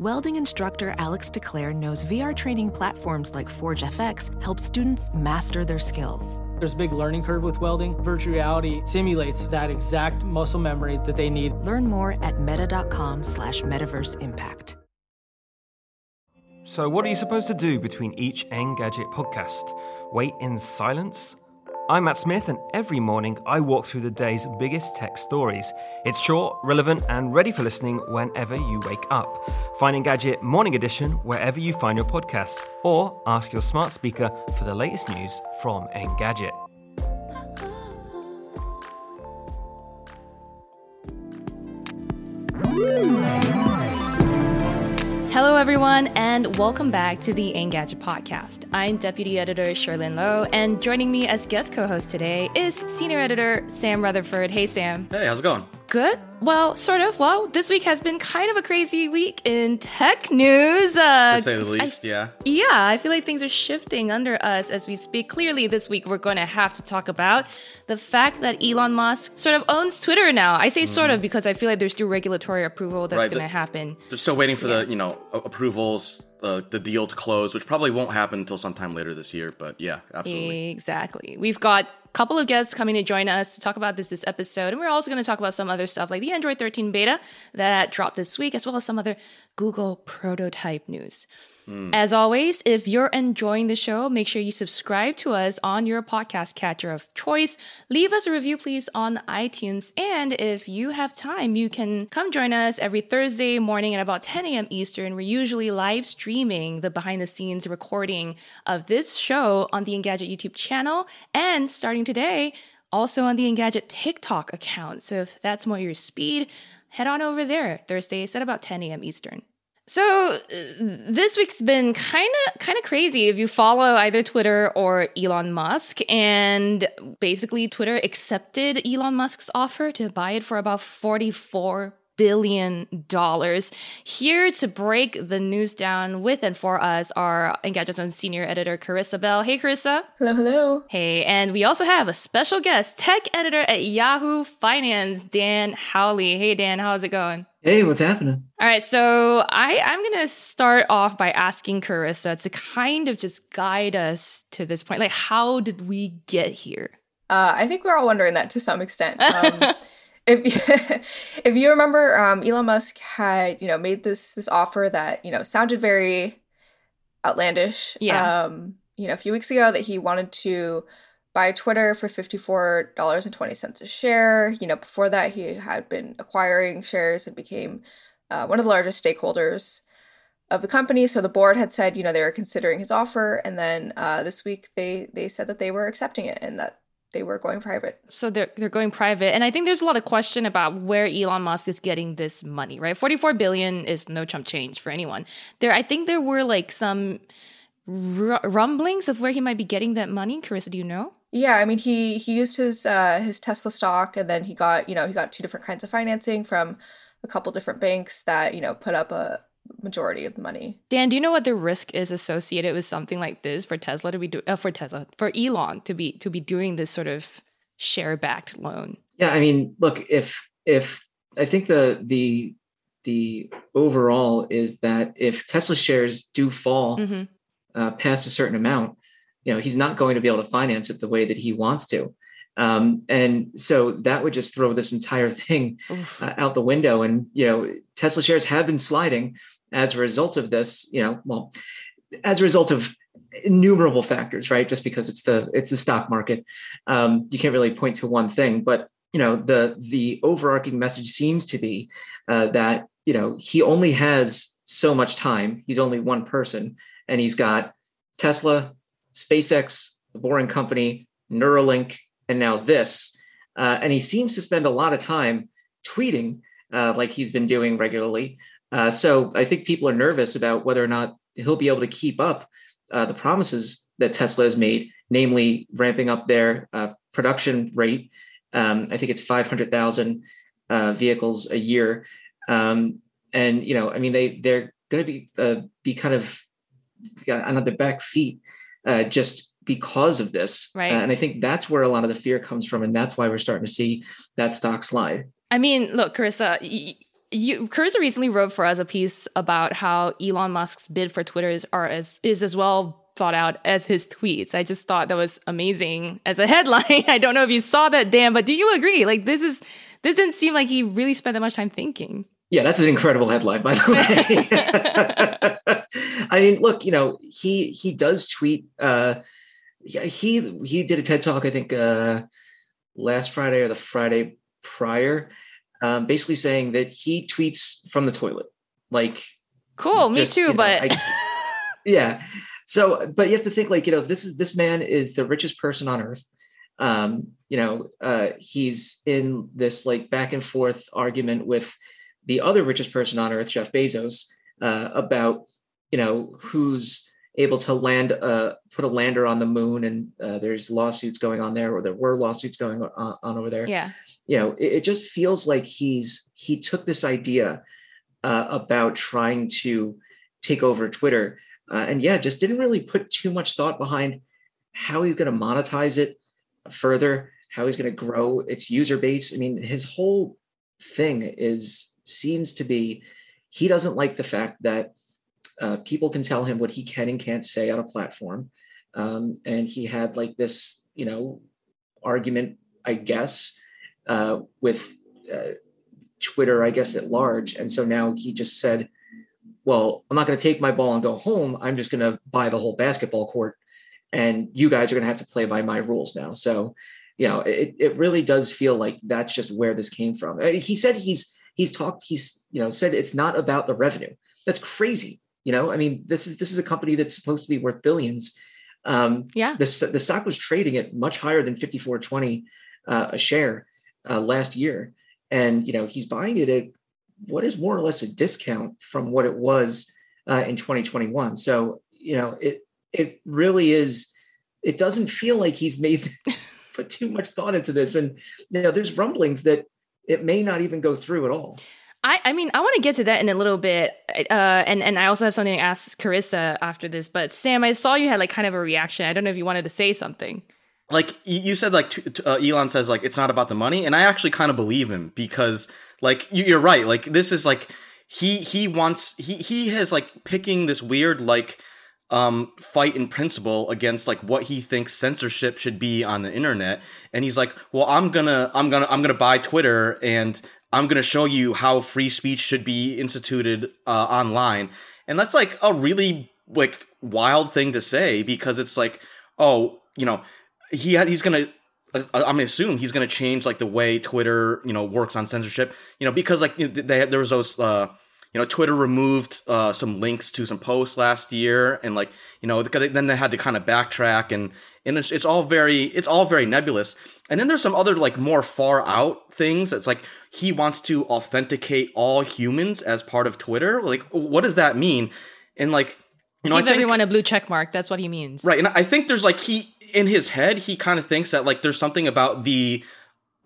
Welding instructor Alex DeClaire knows VR training platforms like Forge FX help students master their skills. There's a big learning curve with welding. Virtual reality simulates that exact muscle memory that they need. Learn more at meta.com slash metaverse impact. So, what are you supposed to do between each Engadget podcast? Wait in silence? I'm Matt Smith, and every morning I walk through the day's biggest tech stories. It's short, relevant, and ready for listening whenever you wake up. Find Engadget Morning Edition wherever you find your podcasts, or ask your smart speaker for the latest news from Engadget. Hello, everyone, and welcome back to the Engadget podcast. I'm Deputy Editor Cherlynn Low, and joining me as guest co host today is Senior Editor Sam Rutherford. Hey, Sam. Hey, how's it going? Good. Well, sort of. Well, this week has been kind of a crazy week in tech news. Uh, to say the least, I, yeah. Yeah, I feel like things are shifting under us as we speak. Clearly, this week we're going to have to talk about the fact that Elon Musk sort of owns Twitter now. I say mm. sort of because I feel like there's still regulatory approval that's right, going to happen. They're still waiting for yeah. the you know approvals uh, the deal to close, which probably won't happen until sometime later this year. But yeah, absolutely. Exactly. We've got couple of guests coming to join us to talk about this this episode, and we're also going to talk about some other stuff like the Android 13 beta that dropped this week, as well as some other Google prototype news. Mm. As always, if you're enjoying the show, make sure you subscribe to us on your podcast catcher of choice. Leave us a review, please, on iTunes. And if you have time, you can come join us every Thursday morning at about 10 a.m. Eastern. We're usually live streaming the behind the scenes recording of this show on the Engadget YouTube channel. And starting today, also on the Engadget TikTok account. So if that's more your speed, head on over there Thursdays at about 10 a.m. Eastern. So uh, this week's been kind of kind of crazy if you follow either Twitter or Elon Musk and basically Twitter accepted Elon Musk's offer to buy it for about 44 billion dollars. Here to break the news down with and for us are Engadget's own senior editor Karissa Bell. Hey Karissa. Hello, hello. Hey, and we also have a special guest, tech editor at Yahoo Finance, Dan Howley. Hey Dan, how's it going? Hey, what's happening? All right, so I, I'm going to start off by asking Karissa to kind of just guide us to this point. Like, how did we get here? Uh, I think we're all wondering that to some extent. Um, if if you remember, um, Elon Musk had you know made this this offer that you know sounded very outlandish. Yeah. Um, you know, a few weeks ago that he wanted to buy Twitter for fifty four dollars and twenty cents a share. You know, before that he had been acquiring shares and became uh, one of the largest stakeholders of the company. So the board had said, you know, they were considering his offer, and then uh, this week they they said that they were accepting it and that they were going private. So they're they're going private, and I think there's a lot of question about where Elon Musk is getting this money. Right, 44 billion is no chump change for anyone. There, I think there were like some rumblings of where he might be getting that money. Karissa, do you know? Yeah, I mean he he used his uh, his Tesla stock, and then he got you know he got two different kinds of financing from a couple different banks that you know put up a majority of the money. Dan, do you know what the risk is associated with something like this for Tesla to be do- uh, for Tesla for Elon to be to be doing this sort of share backed loan? Yeah, I mean, look, if if I think the the the overall is that if Tesla shares do fall mm-hmm. uh, past a certain amount, you know, he's not going to be able to finance it the way that he wants to. Um, and so that would just throw this entire thing uh, out the window. And, you know, Tesla shares have been sliding as a result of this, you know, well, as a result of innumerable factors, right? Just because it's the it's the stock market, um, you can't really point to one thing. But you know, the the overarching message seems to be uh, that you know he only has so much time. He's only one person, and he's got Tesla, SpaceX, the Boring Company, Neuralink, and now this. Uh, and he seems to spend a lot of time tweeting uh, like he's been doing regularly. Uh, so I think people are nervous about whether or not he'll be able to keep up uh, the promises that Tesla has made, namely ramping up their uh, production rate. Um, I think it's 500,000 uh, vehicles a year. Um, and, you know, I mean, they, they're going to be, be kind of on their back feet just because of this. Right. Uh, and I think that's where a lot of the fear comes from. And that's why we're starting to see that stock slide. I mean, look, Karissa, you Karissa recently wrote for us a piece about how Elon Musk's bid for Twitter is are as is as well thought out as his tweets. I just thought that was amazing as a headline. I don't know if you saw that, Dan, but do you agree? Like this is this didn't seem like he really spent that much time thinking. Yeah, that's an incredible headline, by the way. I mean, look, you know, he he does tweet. Uh, he he did a TED talk, I think, uh, last Friday or the Friday prior, um, basically saying that he tweets from the toilet. Like, cool, just, me too, you know, but I, yeah. So, but you have to think like, you know, this is this man is the richest person on earth. Um, you know, uh, he's in this like back and forth argument with the other richest person on earth, Jeff Bezos, uh, about you know who's able to land uh put a lander on the moon and uh, there's lawsuits going on there or there were lawsuits going on, on over there yeah you know it, it, just feels like he's he took this idea uh, about trying to take over twitter uh, and yeah, just didn't really put too much thought behind how he's going to monetize it further, how he's going to grow its user base. I mean, his whole thing is seems to be he doesn't like the fact that uh, people can tell him what he can and can't say on a platform. Um, and he had like this, you know, argument, I guess, uh, with uh, Twitter, I guess, at large. And so now he just said, well, I'm not going to take my ball and go home. I'm just going to buy the whole basketball court, and you guys are going to have to play by my rules now. So, you know, it, it really does feel like that's just where this came from. Uh, he said he's he's talked he's you know said it's not about the revenue. That's crazy. You know, I mean, this is this is a company that's supposed to be worth billions. Um, yeah, the the stock was trading at much higher than 54.20 uh, a share uh, last year, and you know he's buying it at what is more or less a discount from what it was uh, in 2021. So you know it it really is. It doesn't feel like he's made put too much thought into this, and you know there's rumblings that it may not even go through at all. I, I mean, I want to get to that in a little bit, uh, and and I also have something to ask Karissa after this. But Sam, I saw you had like kind of a reaction. I don't know if you wanted to say something. Like you said, like uh, Elon says, like it's not about the money, and I actually kind of believe him because like you're right. Like this is like he he wants he he has like picking this weird like um fight in principle against like what he thinks censorship should be on the internet and he's like well i'm gonna i'm gonna i'm gonna buy twitter and i'm gonna show you how free speech should be instituted uh, online and that's like a really like wild thing to say because it's like oh you know he he's gonna I'm assuming he's going to change like the way Twitter, you know, works on censorship. You know, because like they there was those, uh, you know, Twitter removed uh, some links to some posts last year, and like you know, then they had to kind of backtrack, and and it's, it's all very it's all very nebulous. And then there's some other like more far out things. It's like he wants to authenticate all humans as part of Twitter. Like, what does that mean? And like you know, Give think, everyone a blue check mark. That's what he means. Right. And I think there's like he in his head, he kind of thinks that like there's something about the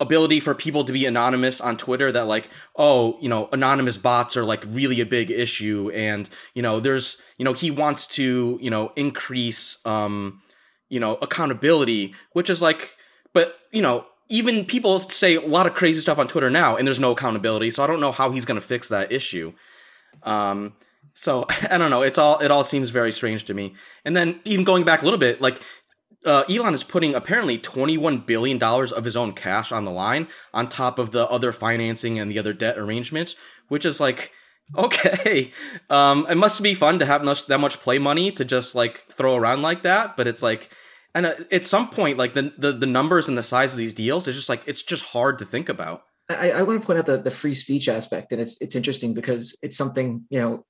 ability for people to be anonymous on Twitter that like, oh, you know, anonymous bots are like really a big issue. And, you know, there's, you know, he wants to, you know, increase um, you know, accountability, which is like, but, you know, even people say a lot of crazy stuff on Twitter now and there's no accountability. So I don't know how he's gonna fix that issue. Um so I don't know. It's all it all seems very strange to me. And then even going back a little bit, like uh, Elon is putting apparently twenty one billion dollars of his own cash on the line on top of the other financing and the other debt arrangements, which is like okay. Um, it must be fun to have much, that much play money to just like throw around like that, but it's like. And uh, at some point, like the, the the numbers and the size of these deals, it's just like it's just hard to think about. I, I, want to point out the, the free speech aspect, and it's it's interesting because it's something you know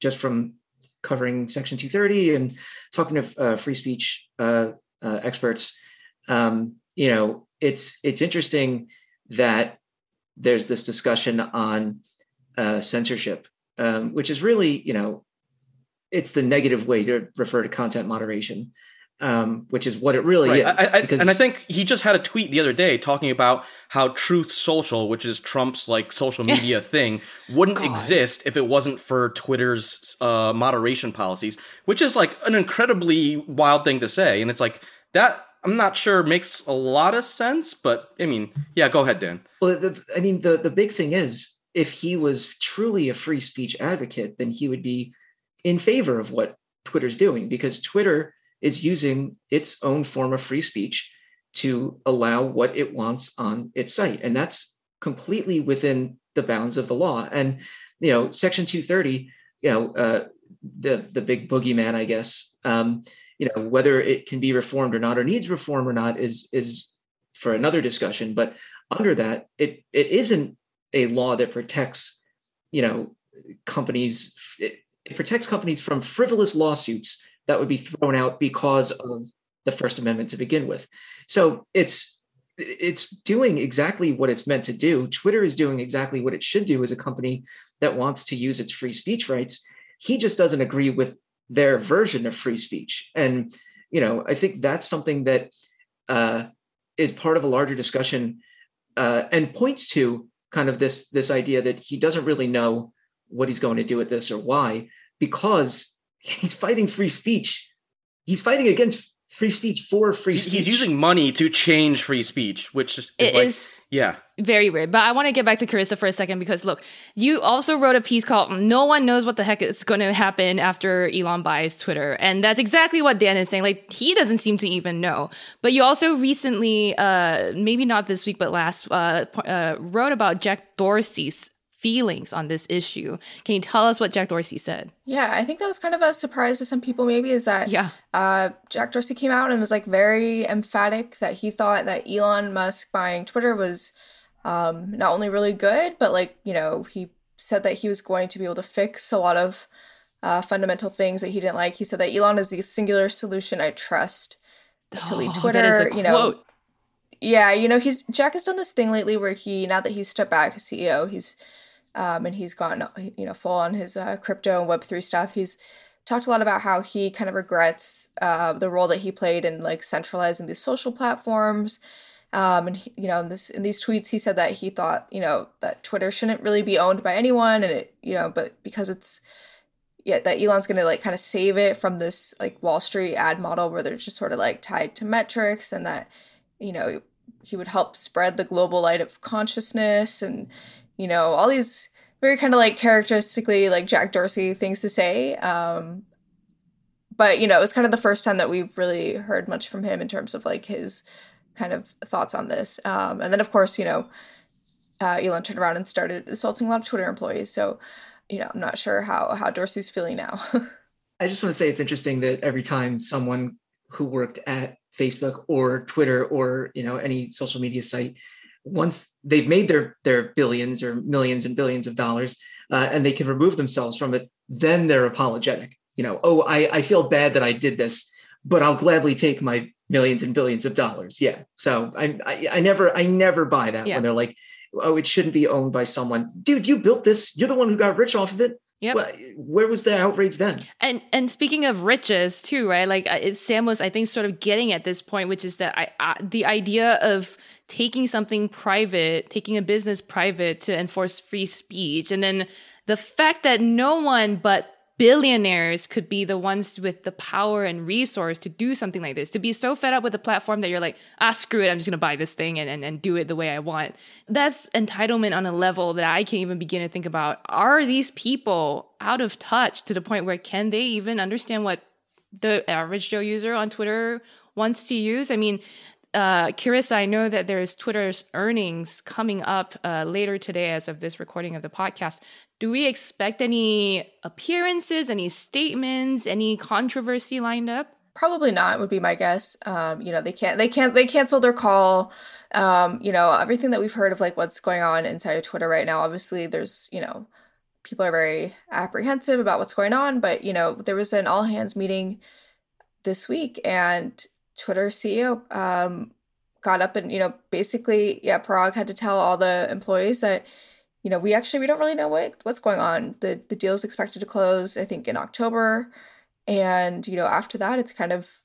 just from covering Section 230 and talking to uh, free speech uh, uh, experts, um, you know, it's it's interesting that there's this discussion on uh, censorship, um, which is really, you know, it's the negative way to refer to content moderation um, which is what it really right. is. I, I, because... And I think he just had a tweet the other day talking about how Truth Social, which is Trump's like social media thing, wouldn't God. exist if it wasn't for Twitter's uh, moderation policies, which is like an incredibly wild thing to say. And it's like that. I'm not sure makes a lot of sense, but I mean, yeah, go ahead, Dan. Well, the, I mean, the the big thing is if he was truly a free speech advocate, then he would be in favor of what Twitter's doing because Twitter is using its own form of free speech to allow what it wants on its site. And that's completely within the bounds of the law. And, you know, Section 230, you know, uh, the, the big boogeyman, I guess, um, you know, whether it can be reformed or not, or needs reform or not is, is for another discussion. But under that, it, it isn't a law that protects, you know, companies, it, it protects companies from frivolous lawsuits that would be thrown out because of the First Amendment to begin with. So it's it's doing exactly what it's meant to do. Twitter is doing exactly what it should do as a company that wants to use its free speech rights. He just doesn't agree with their version of free speech, and you know I think that's something that uh, is part of a larger discussion uh, and points to kind of this this idea that he doesn't really know what he's going to do with this or why because he's fighting free speech. He's fighting against free speech for free speech. He's using money to change free speech, which is it like, is yeah, very weird. But I want to get back to Karissa for a second because look, you also wrote a piece called "No one knows what the heck is going to happen after Elon buys Twitter," and that's exactly what Dan is saying. Like he doesn't seem to even know. But you also recently, uh, maybe not this week, but last, uh, uh, wrote about Jack Dorsey's feelings on this issue. Can you tell us what Jack Dorsey said? Yeah, I think that was kind of a surprise to some people, maybe, is that yeah. uh, Jack Dorsey came out and was like very emphatic that he thought that Elon Musk buying Twitter was um, not only really good, but like, you know, he said that he was going to be able to fix a lot of uh, fundamental things that he didn't like. He said that Elon is the singular solution I trust to lead Oh, Twitter. you know, yeah, you know, he's Jack has done this thing lately where he now that he's stepped back as CEO, he's um, and he's gone you know full on his uh, crypto and Web three stuff. He's talked a lot about how he kind of regrets uh, the role that he played in like centralizing these social platforms. Um, and he, you know, in this in these tweets, he said that he thought you know that Twitter shouldn't really be owned by anyone, and it you know, but because it's yeah, that Elon's gonna like kind of save it from this like Wall Street ad model where they're just sort of like tied to metrics, and that you know he would help spread the global light of consciousness and you know all these very kind of like characteristically like Jack Dorsey things to say. Um, but you know, it was kind of the first time that we've really heard much from him in terms of like his kind of thoughts on this. Um, and then of course, you know, uh, Elon turned around and started assaulting a lot of Twitter employees. So, you know, I'm not sure how how Dorsey's feeling now. I just want to say it's interesting that every time someone who worked at Facebook or Twitter or you know any social media site once they've made their their billions or millions and billions of dollars uh, and they can remove themselves from it then they're apologetic. You know oh I, I feel bad that i did this but i'll gladly take my millions and billions of dollars. Yeah. So i i, I never i never buy that Yeah. when they're like oh it shouldn't be owned by someone. Dude you built this. You're the one who got rich off of it. Yep. Well, where was the outrage then? And and speaking of riches too, right? Like uh, it, Sam was, I think, sort of getting at this point, which is that I, I the idea of taking something private, taking a business private to enforce free speech, and then the fact that no one but billionaires could be the ones with the power and resource to do something like this, to be so fed up with the platform that you're like, ah, screw it, I'm just gonna buy this thing and, and, and do it the way I want. That's entitlement on a level that I can't even begin to think about. Are these people out of touch to the point where can they even understand what the average Joe user on Twitter wants to use? I mean, uh, Karissa, I know that there's Twitter's earnings coming up uh, later today as of this recording of the podcast. Do we expect any appearances, any statements, any controversy lined up? Probably not would be my guess. Um, you know, they can't they can't they canceled their call. Um, you know, everything that we've heard of like what's going on inside of Twitter right now, obviously there's, you know, people are very apprehensive about what's going on, but you know, there was an all hands meeting this week and Twitter CEO um got up and, you know, basically, yeah, Parag had to tell all the employees that you know, we actually we don't really know what what's going on. The the deal is expected to close, I think, in October. And, you know, after that it's kind of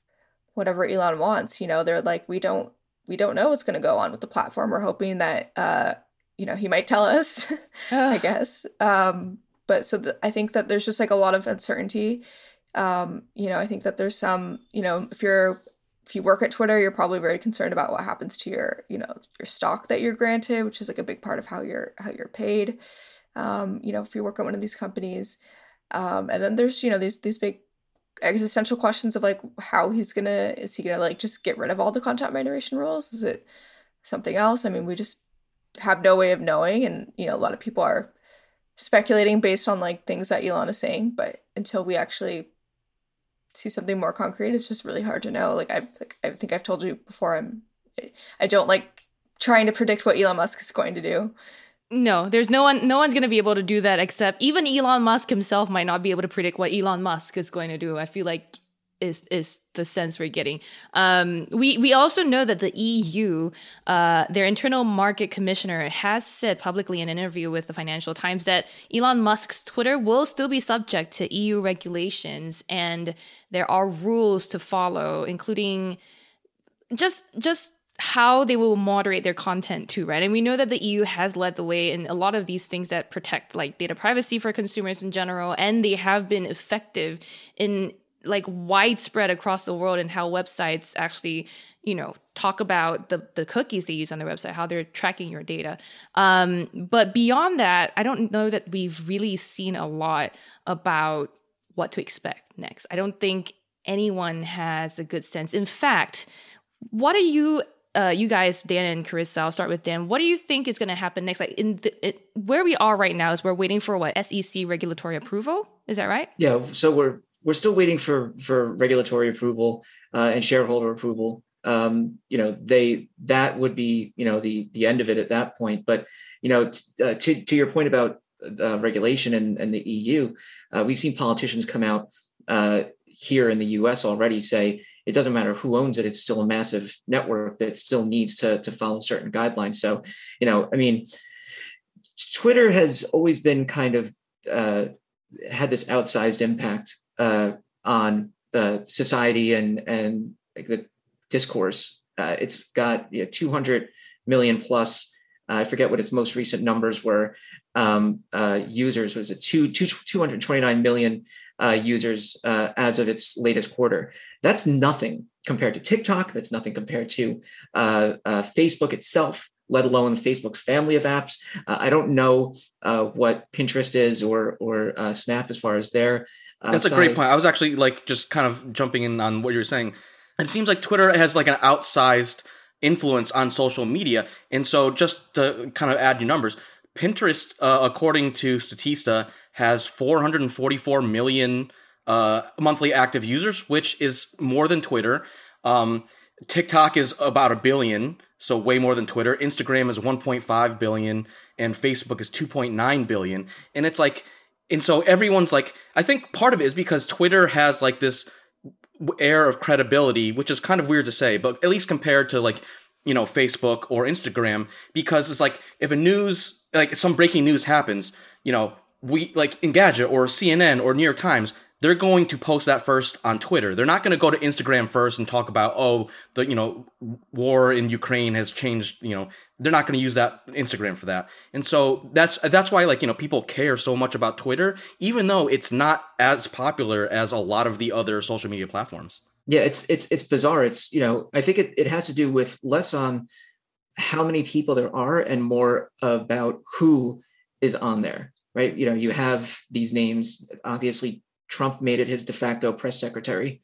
whatever Elon wants. You know, they're like, we don't we don't know what's gonna go on with the platform. We're hoping that uh, you know, he might tell us, I guess. Um, but so th- I think that there's just like a lot of uncertainty. Um, you know, I think that there's some, you know, if you're if you work at Twitter, you're probably very concerned about what happens to your, you know, your stock that you're granted, which is like a big part of how you're how you're paid. Um, you know, if you work at one of these companies, um, and then there's you know these these big existential questions of like how he's gonna is he gonna like just get rid of all the content moderation rules? Is it something else? I mean, we just have no way of knowing, and you know, a lot of people are speculating based on like things that Elon is saying, but until we actually see something more concrete, it's just really hard to know. Like I like I think I've told you before, I'm I don't like trying to predict what Elon Musk is going to do. No, there's no one no one's going to be able to do that except even Elon Musk himself might not be able to predict what Elon Musk is going to do. I feel like is is the sense we're getting. Um, we we also know that the EU, uh, their internal market commissioner, has said publicly in an interview with the Financial Times that Elon Musk's Twitter will still be subject to EU regulations, and there are rules to follow, including just just how they will moderate their content too, right? And we know that the EU has led the way in a lot of these things that protect like data privacy for consumers in general, and they have been effective in like widespread across the world and how websites actually you know talk about the the cookies they use on their website how they're tracking your data um, but beyond that i don't know that we've really seen a lot about what to expect next i don't think anyone has a good sense in fact what are you uh, you guys, Dan and Karissa, I'll start with Dan. What do you think is going to happen next? Like in the, it, where we are right now is we're waiting for what SEC regulatory approval. Is that right? Yeah. So we're we're still waiting for for regulatory approval uh, and shareholder approval. Um, you know, they that would be you know the the end of it at that point. But you know, t- uh, to to your point about uh, regulation and, and the EU, uh, we've seen politicians come out uh, here in the U.S. already say it doesn't matter who owns it; it's still a massive network that still needs to to follow certain guidelines. So, you know, I mean, Twitter has always been kind of uh, had this outsized impact uh, on the society and and like the discourse. Uh, it's got you know, 200 million plus. Uh, I forget what its most recent numbers were. Um, uh, users was it two, two, 229 million uh, users as of its latest quarter. That's nothing compared to TikTok. That's nothing compared to Facebook itself let alone Facebook's family of apps. Uh, I don't know uh, what Pinterest is or or uh, Snap as far as their That's a great point. I was actually like just kind of jumping in on what you're saying. It seems like Twitter has like an outsized influence on social media, and so just to kind of add new numbers, Pinterest, uh, according to Statista, has 444 million uh, monthly active users, which is more than Twitter. Um, TikTok is about a billion, so way more than Twitter. Instagram is 1.5 billion, and Facebook is 2.9 billion. And it's like and so everyone's like i think part of it is because twitter has like this air of credibility which is kind of weird to say but at least compared to like you know facebook or instagram because it's like if a news like some breaking news happens you know we like engadget or cnn or new york times they're going to post that first on Twitter. They're not going to go to Instagram first and talk about, oh, the you know war in Ukraine has changed. You know, they're not going to use that Instagram for that. And so that's that's why like you know people care so much about Twitter, even though it's not as popular as a lot of the other social media platforms. Yeah, it's it's it's bizarre. It's you know I think it it has to do with less on how many people there are and more about who is on there right you know you have these names obviously Trump made it his de facto press secretary.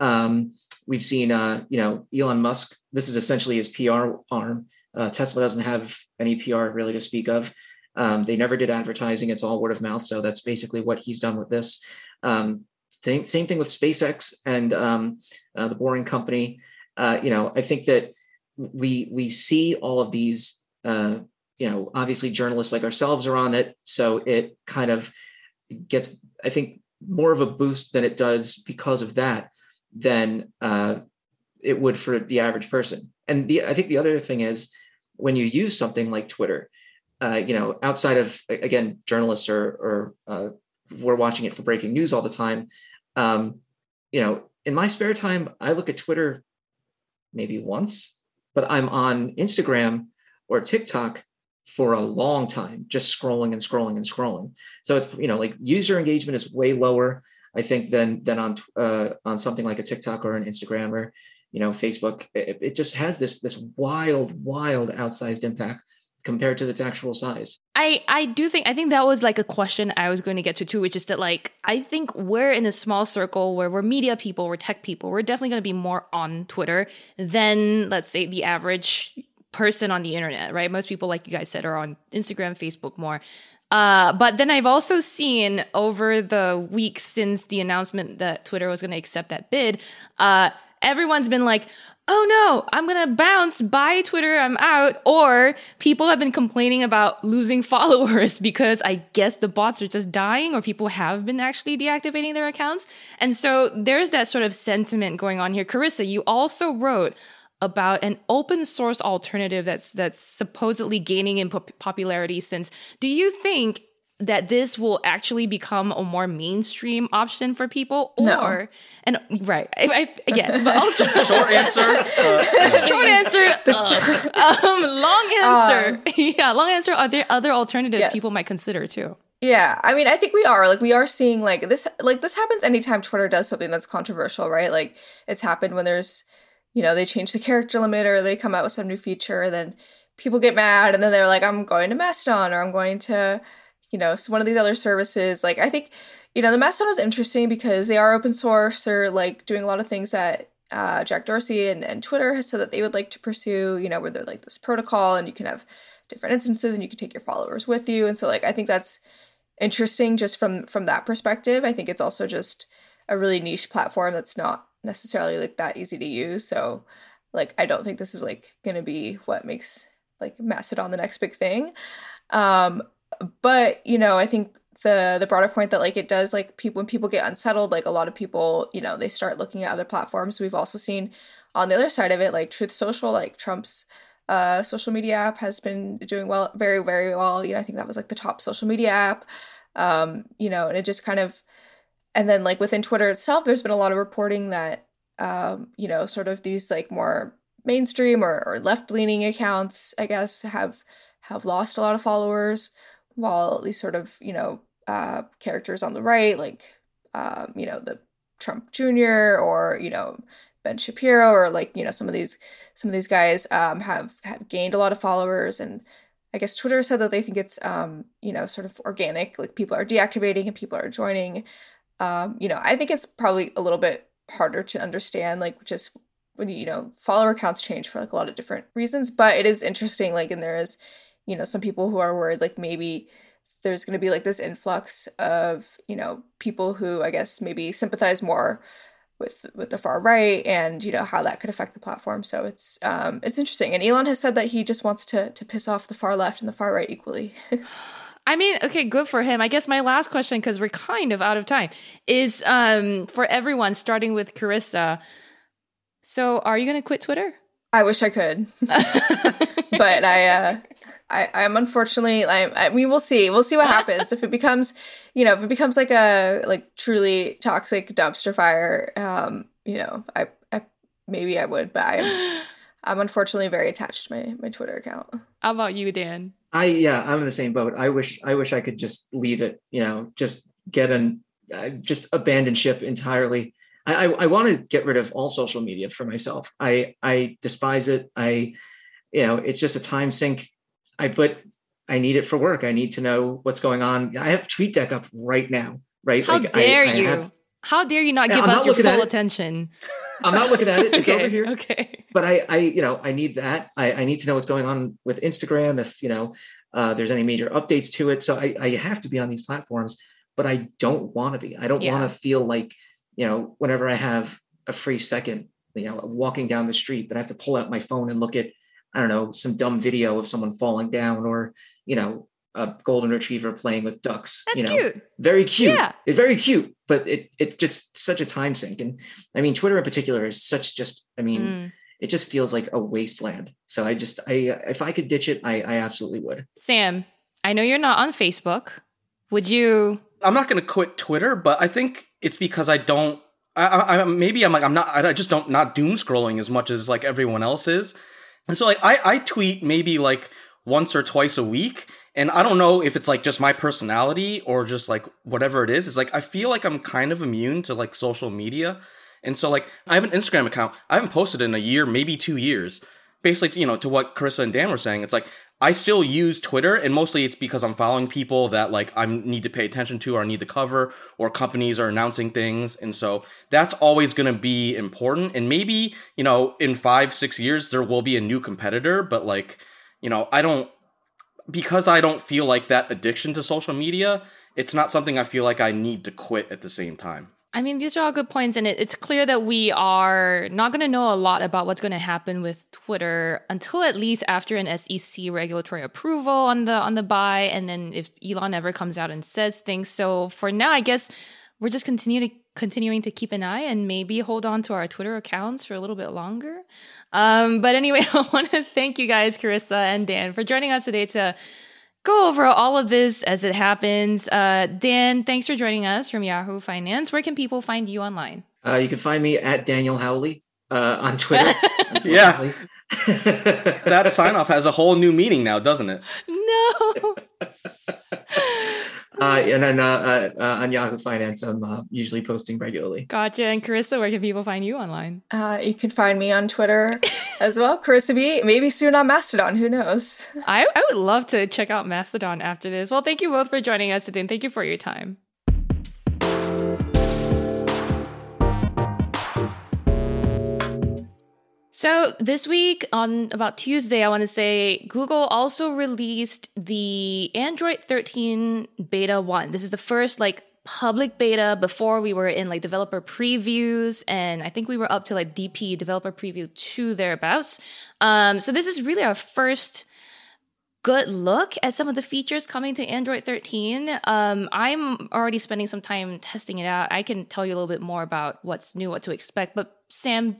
Um, we've seen, uh, you know, Elon Musk. This is essentially his PR arm. Uh, Tesla doesn't have any PR really to speak of. Um, they never did advertising; it's all word of mouth. So that's basically what he's done with this. Um, same same thing with SpaceX and um, uh, the Boring Company. Uh, you know, I think that we we see all of these. Uh, you know, obviously journalists like ourselves are on it, so it kind of gets. I think more of a boost than it does because of that than uh, it would for the average person. And the I think the other thing is when you use something like Twitter, uh, you know, outside of again journalists or or uh, we're watching it for breaking news all the time. Um, you know, in my spare time, I look at Twitter maybe once, but I'm on Instagram or TikTok for a long time, just scrolling and scrolling and scrolling. So it's you know like user engagement is way lower, I think, than than on uh, on something like a TikTok or an Instagram or you know Facebook. It, it just has this this wild wild outsized impact compared to its actual size. I I do think I think that was like a question I was going to get to too, which is that like I think we're in a small circle where we're media people, we're tech people, we're definitely going to be more on Twitter than let's say the average person on the internet, right? Most people, like you guys said, are on Instagram, Facebook more. Uh, but then I've also seen over the weeks since the announcement that Twitter was going to accept that bid, uh, everyone's been like, oh no, I'm going to bounce, buy Twitter, I'm out. Or people have been complaining about losing followers because I guess the bots are just dying or people have been actually deactivating their accounts. And so there's that sort of sentiment going on here. Karissa, you also wrote about an open source alternative that's that's supposedly gaining in popularity since do you think that this will actually become a more mainstream option for people or no. and right I, I guess but also short answer uh, short answer uh, um, long answer uh, yeah long answer are there other alternatives yes. people might consider too yeah, I mean, I think we are like we are seeing like this like this happens anytime Twitter does something that's controversial, right? Like it's happened when there's you know, they change the character limit or they come out with some new feature, and then people get mad and then they're like, I'm going to Mastodon or I'm going to, you know, one of these other services. Like, I think, you know, the Mastodon is interesting because they are open source. They're like doing a lot of things that uh, Jack Dorsey and, and Twitter has said that they would like to pursue, you know, where they're like this protocol and you can have different instances and you can take your followers with you. And so like I think that's interesting just from from that perspective. I think it's also just a really niche platform that's not necessarily like that easy to use. So like I don't think this is like gonna be what makes like Mastodon the next big thing. Um but you know, I think the the broader point that like it does like people when people get unsettled, like a lot of people, you know, they start looking at other platforms. We've also seen on the other side of it, like Truth Social, like Trump's uh, social media app has been doing well, very, very well. You know, I think that was like the top social media app. Um, you know, and it just kind of and then like within Twitter itself, there's been a lot of reporting that um, you know, sort of these like more mainstream or, or left leaning accounts, I guess, have have lost a lot of followers, while these sort of, you know, uh, characters on the right, like um, you know, the Trump Jr. or, you know, Ben Shapiro or like, you know, some of these some of these guys um, have have gained a lot of followers and I guess Twitter said that they think it's um, you know, sort of organic, like people are deactivating and people are joining um, you know, I think it's probably a little bit harder to understand, like just when you, know, follower counts change for like a lot of different reasons, but it is interesting, like, and there is, you know, some people who are worried, like maybe there's going to be like this influx of, you know, people who I guess maybe sympathize more with with the far right and you know how that could affect the platform. So it's um it's interesting. And Elon has said that he just wants to to piss off the far left and the far right equally I mean, okay, good for him. I guess my last question, because we're kind of out of time, is um, for everyone, starting with Karissa. So, are you going to quit Twitter? I wish I could, but I, uh, I, I'm unfortunately, I, I, we will see. We'll see what happens if it becomes, you know, if it becomes like a like truly toxic dumpster fire. Um, you know, I, I maybe I would, but I'm, I'm unfortunately very attached to my my Twitter account. How about you, Dan? I yeah, I'm in the same boat. I wish I wish I could just leave it. You know, just get an uh, just abandon ship entirely. I, I, I want to get rid of all social media for myself. I I despise it. I you know it's just a time sink. I but I need it for work. I need to know what's going on. I have TweetDeck up right now. Right? How like, dare I, I you? Have, How dare you not give I'm us your full attention? I'm not looking at it. It's okay, over here. Okay. But I, I, you know, I need that. I, I need to know what's going on with Instagram. If you know, uh, there's any major updates to it. So I, I have to be on these platforms, but I don't want to be. I don't yeah. want to feel like, you know, whenever I have a free second, you know, walking down the street, that I have to pull out my phone and look at, I don't know, some dumb video of someone falling down or, you know, a golden retriever playing with ducks. That's you know, cute. Very cute. Yeah. It's very cute, but it it's just such a time sink. And I mean, Twitter in particular is such just, I mean, mm. it just feels like a wasteland. So I just, I, if I could ditch it, I, I absolutely would. Sam, I know you're not on Facebook. Would you? I'm not going to quit Twitter, but I think it's because I don't, I, I, maybe I'm like, I'm not, I just don't, not doom scrolling as much as like everyone else is. And so like, I, I tweet maybe like once or twice a week and I don't know if it's like just my personality or just like whatever it is. It's like I feel like I'm kind of immune to like social media. And so like I have an Instagram account. I haven't posted in a year, maybe 2 years. basically, you know, to what Karissa and Dan were saying, it's like I still use Twitter, and mostly it's because I'm following people that like I need to pay attention to or I need to cover, or companies are announcing things, and so that's always going to be important. And maybe you know, in five six years there will be a new competitor, but like you know, I don't because I don't feel like that addiction to social media. It's not something I feel like I need to quit at the same time. I mean, these are all good points, and it, it's clear that we are not going to know a lot about what's going to happen with Twitter until at least after an SEC regulatory approval on the on the buy, and then if Elon ever comes out and says things. So for now, I guess we're just continue to continuing to keep an eye and maybe hold on to our Twitter accounts for a little bit longer. Um, but anyway, I want to thank you guys, Karissa and Dan, for joining us today to go over all of this as it happens. Uh, Dan, thanks for joining us from Yahoo Finance. Where can people find you online? Uh, you can find me at Daniel Howley uh, on Twitter. yeah. that sign off has a whole new meaning now, doesn't it? No. Uh, and then uh, uh, uh, on Yahoo Finance, I'm uh, usually posting regularly. Gotcha. And Karissa, where can people find you online? Uh, you can find me on Twitter as well, Karissa B. Maybe soon on Mastodon. Who knows? I, I would love to check out Mastodon after this. Well, thank you both for joining us today, and thank you for your time. So, this week on about Tuesday, I want to say Google also released the Android 13 beta 1. This is the first like public beta before we were in like developer previews and I think we were up to like DP developer preview 2 thereabouts. Um so this is really our first good look at some of the features coming to Android 13. Um, I'm already spending some time testing it out. I can tell you a little bit more about what's new, what to expect. But Sam,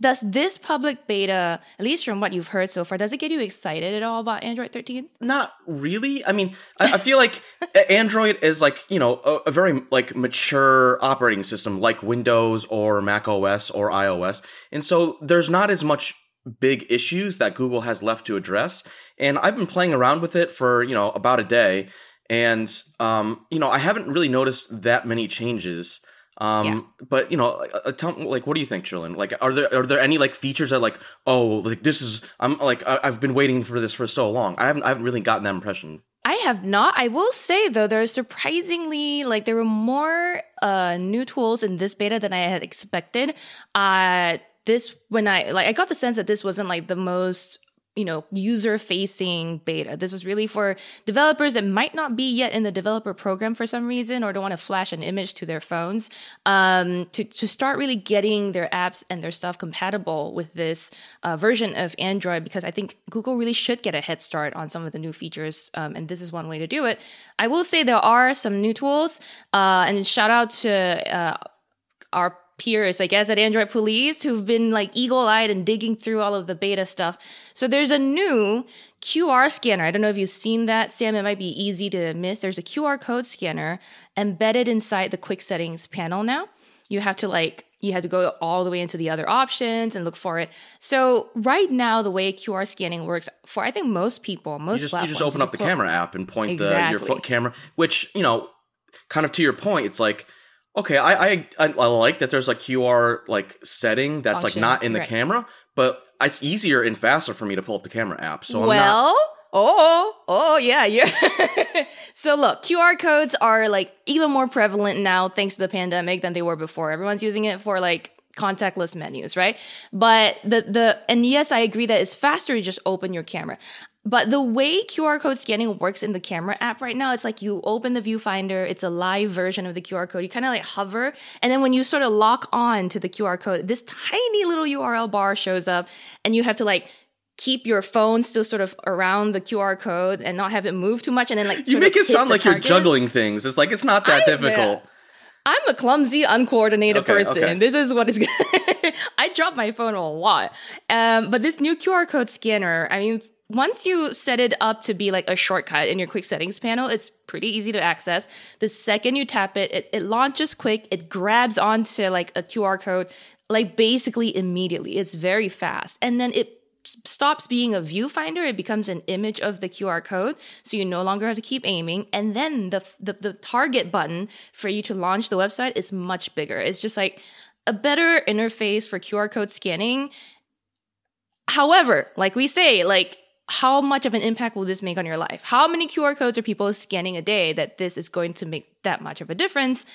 does this public beta, at least from what you've heard so far, does it get you excited at all about Android 13? Not really. I mean, I, I feel like Android is like you know a, a, very like mature operating system, like Windows or Mac OS or iOS, and so there's not as much big issues that Google has left to address. And I've been playing around with it for, you know, about a day. And, um, you know, I haven't really noticed that many changes. Um, yeah. but you know, uh, tell like, what do you think, Cherlynn? Like, are there are there any like features that like, oh, like this is I'm like I, have been waiting for this for so long. I haven't I haven't really gotten that impression. I have not. I will say though, there's surprisingly like there were more uh new tools in this beta than I had expected. Uh this when I like I got the sense that this wasn't like the most you know user facing beta. This was really for developers that might not be yet in the developer program for some reason or don't want to flash an image to their phones um, to, to start really getting their apps and their stuff compatible with this uh, version of android because i think google really should get a head start on some of the new features um, and this is one way to do it. I will say there are some new tools uh, and shout out to uh, our peers, I guess, at Android Police who've been like eagle eyed and digging through all of the beta stuff. So there's a new QR scanner. I don't know if you've seen that, Sam. It might be easy to miss. There's a QR code scanner embedded inside the quick settings panel now. You have to like, you have to go all the way into the other options and look for it. So right now, the way QR scanning works for I think most people, most you just, platforms, you just open up the camera app and point exactly. the your foot camera, which you know, kind of to your point, it's like Okay, I, I I like that there's a QR like setting that's Function, like not in the right. camera, but it's easier and faster for me to pull up the camera app. So I'm well, not- oh, oh yeah, yeah. so look, QR codes are like even more prevalent now thanks to the pandemic than they were before. Everyone's using it for like contactless menus, right? But the the and yes, I agree that it's faster to just open your camera. But the way QR code scanning works in the camera app right now, it's like you open the viewfinder, it's a live version of the QR code. You kind of like hover, and then when you sort of lock on to the QR code, this tiny little URL bar shows up, and you have to like keep your phone still sort of around the QR code and not have it move too much, and then like you make it sound like target. you're juggling things. It's like it's not that I'm difficult. A, I'm a clumsy, uncoordinated okay, person. Okay. This is what is. I drop my phone a lot, um, but this new QR code scanner. I mean once you set it up to be like a shortcut in your quick settings panel, it's pretty easy to access. The second you tap it, it, it launches quick. It grabs onto like a QR code, like basically immediately. It's very fast. And then it stops being a viewfinder it becomes an image of the qr code so you no longer have to keep aiming and then the, the, the target button for you to launch the website is much bigger it's just like a better interface for qr code scanning However, like we say, like how much of an impact will this make on your life? How many QR codes are people scanning a day that this is going to make that much of a difference?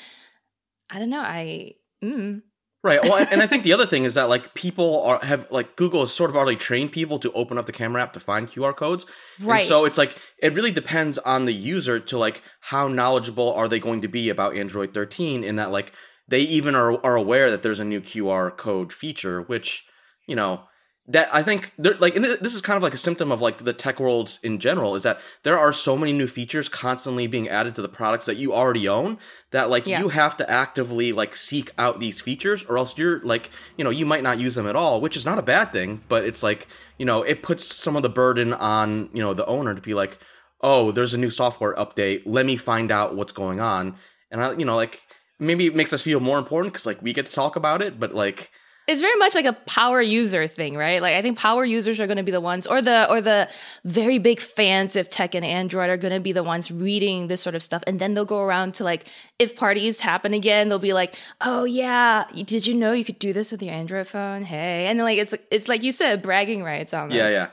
I don't know. I mm. Right. Well, and I think the other thing is that like people are have like Google has sort of already trained people to open up the camera app to find QR codes. Right. And so it's like it really depends on the user to like how knowledgeable are they going to be about Android 13 in that like they even are are aware that there's a new QR code feature, which, you know, that I think like this is kind of like a symptom of like the tech world in general is that there are so many new features constantly being added to the products that you already own that like yeah. you have to actively like seek out these features or else you're like you know you might not use them at all which is not a bad thing but it's like you know it puts some of the burden on you know the owner to be like oh there's a new software update let me find out what's going on and I you know like maybe it makes us feel more important because like we get to talk about it but like it's very much like a power user thing, right? Like I think power users are going to be the ones, or the or the very big fans of tech and Android are going to be the ones reading this sort of stuff, and then they'll go around to like if parties happen again, they'll be like, "Oh yeah, did you know you could do this with your Android phone? Hey!" And then like it's it's like you said, bragging rights almost. Yeah, yeah.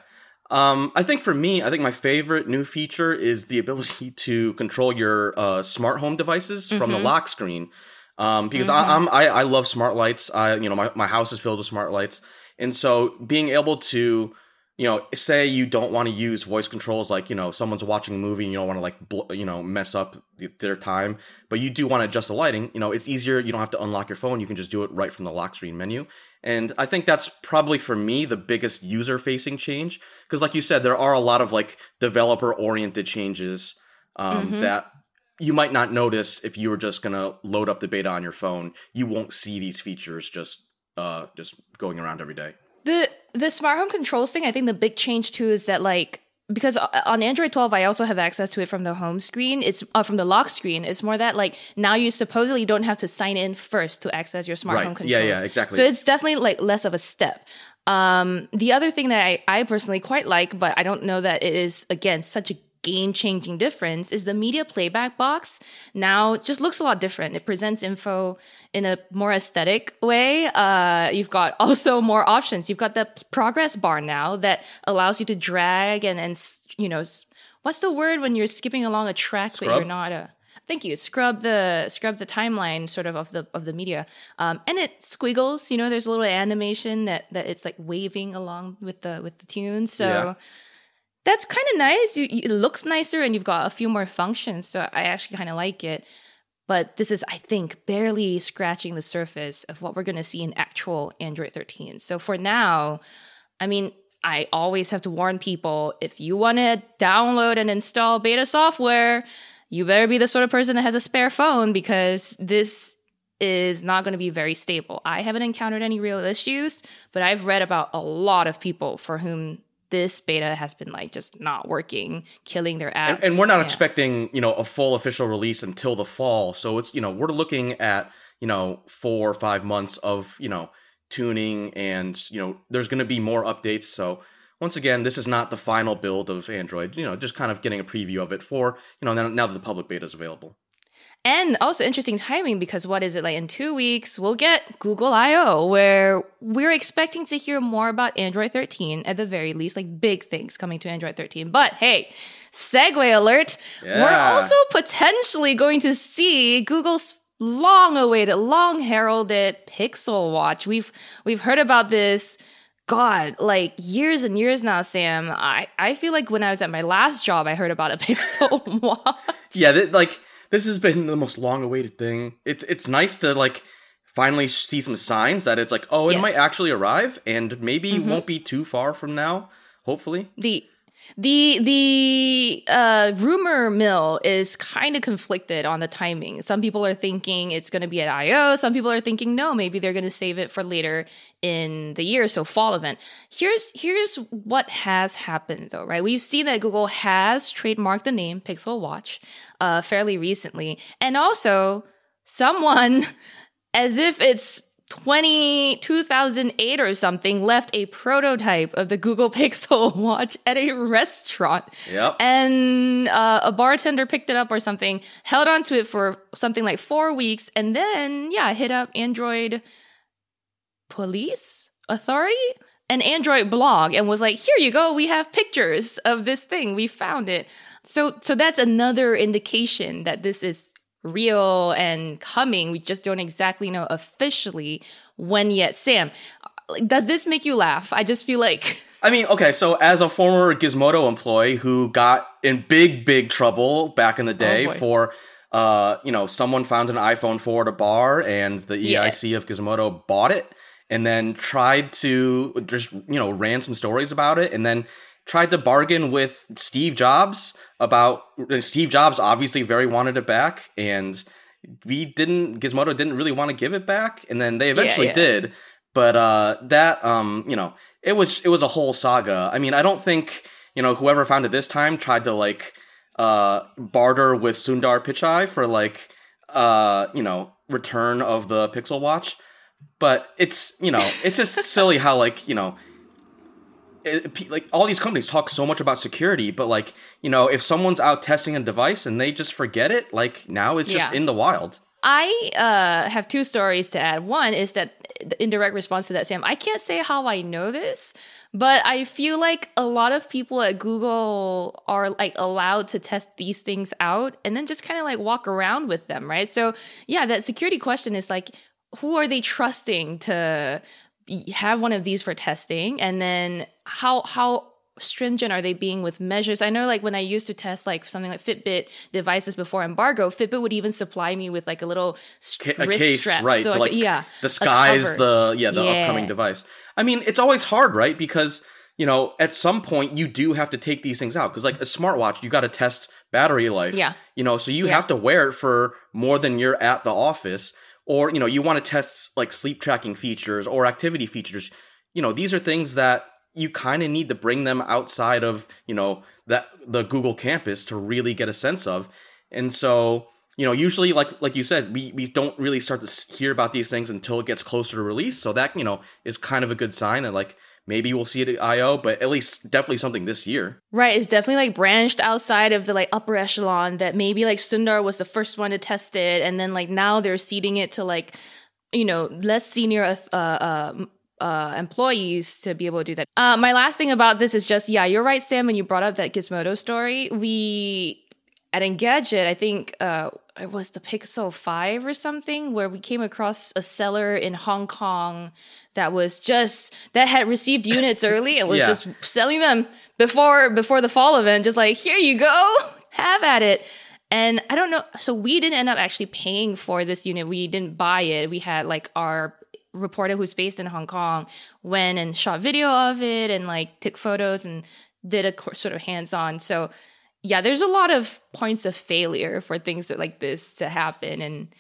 Um, I think for me, I think my favorite new feature is the ability to control your uh, smart home devices mm-hmm. from the mm-hmm. lock screen um, because mm-hmm. I, I'm I, I love smart lights. I you know my, my house is filled with smart lights, and so being able to you know say you don't want to use voice controls like you know someone's watching a movie and you don't want to like bl- you know mess up the, their time, but you do want to adjust the lighting. You know it's easier. You don't have to unlock your phone. You can just do it right from the lock screen menu. And I think that's probably for me the biggest user facing change because like you said there are a lot of like developer oriented changes um, mm-hmm. that you might not notice if you were just gonna load up the beta on your phone. You won't see these features just uh just going around every day. The the smart home controls thing, I think the big change too is that like because on Android 12 I also have access to it from the home screen. It's uh, from the lock screen. It's more that like now you supposedly don't have to sign in first to access your smart right. home controls. Yeah, yeah, exactly. So it's definitely like less of a step. Um, the other thing that I, I personally quite like, but I don't know that it is again such a game changing difference is the media playback box now just looks a lot different. It presents info in a more aesthetic way. Uh, you've got also more options. You've got the progress bar now that allows you to drag and, and you know, what's the word when you're skipping along a track Scrub? but you're not a thank you scrub the scrub the timeline sort of of the of the media um, and it squiggles you know there's a little animation that that it's like waving along with the with the tune so yeah that's kind of nice. You, it looks nicer and you've got a few more functions. So I actually kind of like it. But this is, I think, barely scratching the surface of what we're going to see in actual Android 13. So for now, I mean, I always have to warn people if you want to download and install beta software, you better be the sort of person that has a spare phone because this is not going to be very stable. I haven't encountered any real issues, but I've read about a lot of people for whom this beta has been like just not working, killing their apps. And, and we're not yeah. expecting, you know, a full official release until the fall. So it's, you know, we're looking at, you know, four or five months of, you know, tuning and, you know, there's going to be more updates. So once again, this is not the final build of Android, you know, just kind of getting a preview of it for, you know, now, now that the public beta is available. And also interesting timing because what is it like in two weeks? We'll get Google I/O where we're expecting to hear more about Android 13 at the very least, like big things coming to Android 13. But hey, segue alert! Yeah. We're also potentially going to see Google's long-awaited, long-heralded Pixel Watch. We've we've heard about this. God, like years and years now, Sam. I, I feel like when I was at my last job, I heard about a Pixel Watch. Yeah, th- like this has been the most long awaited thing. It's it's nice to like finally see some signs that it's like, oh, it yes. might actually arrive and maybe mm-hmm. won't be too far from now, hopefully. The the the uh, rumor mill is kind of conflicted on the timing. Some people are thinking it's going to be at I/O. Some people are thinking no, maybe they're going to save it for later in the year, so fall event. Here's here's what has happened though, right? We've seen that Google has trademarked the name Pixel Watch uh, fairly recently, and also someone, as if it's 20, 2008 or something left a prototype of the Google Pixel watch at a restaurant. Yep. And uh, a bartender picked it up or something, held onto it for something like four weeks, and then, yeah, hit up Android police authority an Android blog and was like, "Here you go, we have pictures of this thing. We found it." So so that's another indication that this is real and coming. We just don't exactly know officially when yet. Sam, does this make you laugh? I just feel like I mean, okay, so as a former Gizmodo employee who got in big, big trouble back in the day oh for, uh, you know, someone found an iPhone 4 at a bar and the EIC yeah. of Gizmodo bought it and then tried to just, you know, ran some stories about it and then tried to bargain with Steve Jobs about Steve Jobs obviously very wanted it back and we didn't Gizmodo didn't really want to give it back and then they eventually yeah, yeah. did but uh that um you know it was it was a whole saga. I mean, I don't think you know whoever found it this time tried to like uh barter with Sundar Pichai for like uh you know return of the Pixel Watch, but it's you know it's just silly how like you know. It, like all these companies talk so much about security, but like you know, if someone's out testing a device and they just forget it, like now it's just yeah. in the wild. I uh, have two stories to add. One is that in direct response to that, Sam, I can't say how I know this, but I feel like a lot of people at Google are like allowed to test these things out and then just kind of like walk around with them, right? So, yeah, that security question is like, who are they trusting to have one of these for testing? And then how, how, stringent are they being with measures? I know like when I used to test like something like Fitbit devices before embargo, Fitbit would even supply me with like a little a wrist case, strap. right? So to, like, yeah, disguise the yeah the yeah. upcoming device. I mean, it's always hard, right? Because you know, at some point you do have to take these things out because like a smartwatch, you got to test battery life. Yeah, you know, so you yeah. have to wear it for more than you're at the office, or you know, you want to test like sleep tracking features or activity features. You know, these are things that you kind of need to bring them outside of you know that the Google campus to really get a sense of. And so you know usually like like you said we, we don't really start to hear about these things until it gets closer to release so that you know is kind of a good sign that like maybe we'll see it at io but at least definitely something this year right it's definitely like branched outside of the like upper echelon that maybe like sundar was the first one to test it and then like now they're seeding it to like you know less senior uh, uh uh, employees to be able to do that. Uh, my last thing about this is just, yeah, you're right, Sam, when you brought up that Gizmodo story. We, at Engadget, I think uh, it was the Pixel 5 or something, where we came across a seller in Hong Kong that was just, that had received units early and was yeah. just selling them before, before the fall event, just like, here you go, have at it. And I don't know. So we didn't end up actually paying for this unit. We didn't buy it. We had like our reporter who's based in Hong Kong went and shot video of it and like took photos and did a sort of hands on. So yeah, there's a lot of points of failure for things that, like this to happen and.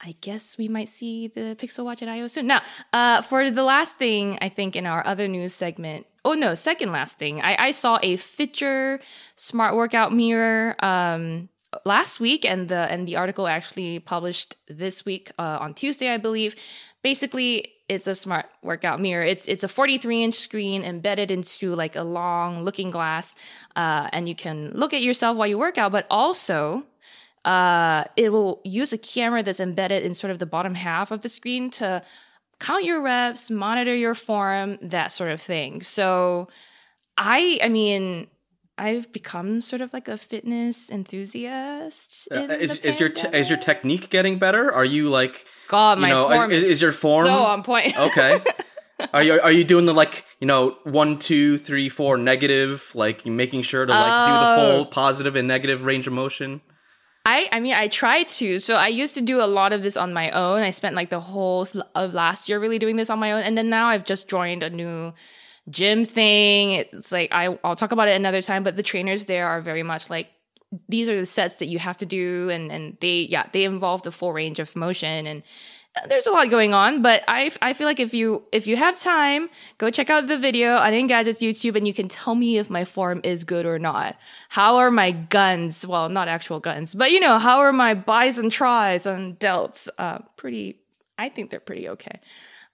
I guess we might see the Pixel Watch at I/O soon. Now, uh, for the last thing, I think in our other news segment. Oh no, second last thing. I, I saw a Fiture smart workout mirror um, last week, and the and the article actually published this week uh, on Tuesday, I believe basically it's a smart workout mirror. It's it's a 43 inch screen embedded into like a long looking glass, uh, and you can look at yourself while you work out. But also, uh, it will use a camera that's embedded in sort of the bottom half of the screen to count your reps, monitor your form, that sort of thing. So, I I mean, I've become sort of like a fitness enthusiast. Uh, is is your te- is your technique getting better? Are you like God? My know, form is, is your form so on point. okay. Are you are you doing the like you know one two three four negative like making sure to like do the full oh. positive and negative range of motion? I I mean I try to. So I used to do a lot of this on my own. I spent like the whole of last year really doing this on my own, and then now I've just joined a new gym thing. It's like I, I'll talk about it another time, but the trainers there are very much like these are the sets that you have to do, and and they yeah they involve the full range of motion and uh, there's a lot going on, but I, I feel like if you if you have time, go check out the video on Engadget's YouTube, and you can tell me if my form is good or not. How are my guns? Well, not actual guns, but you know, how are my buys and tries on delts? Uh, pretty. I think they're pretty okay.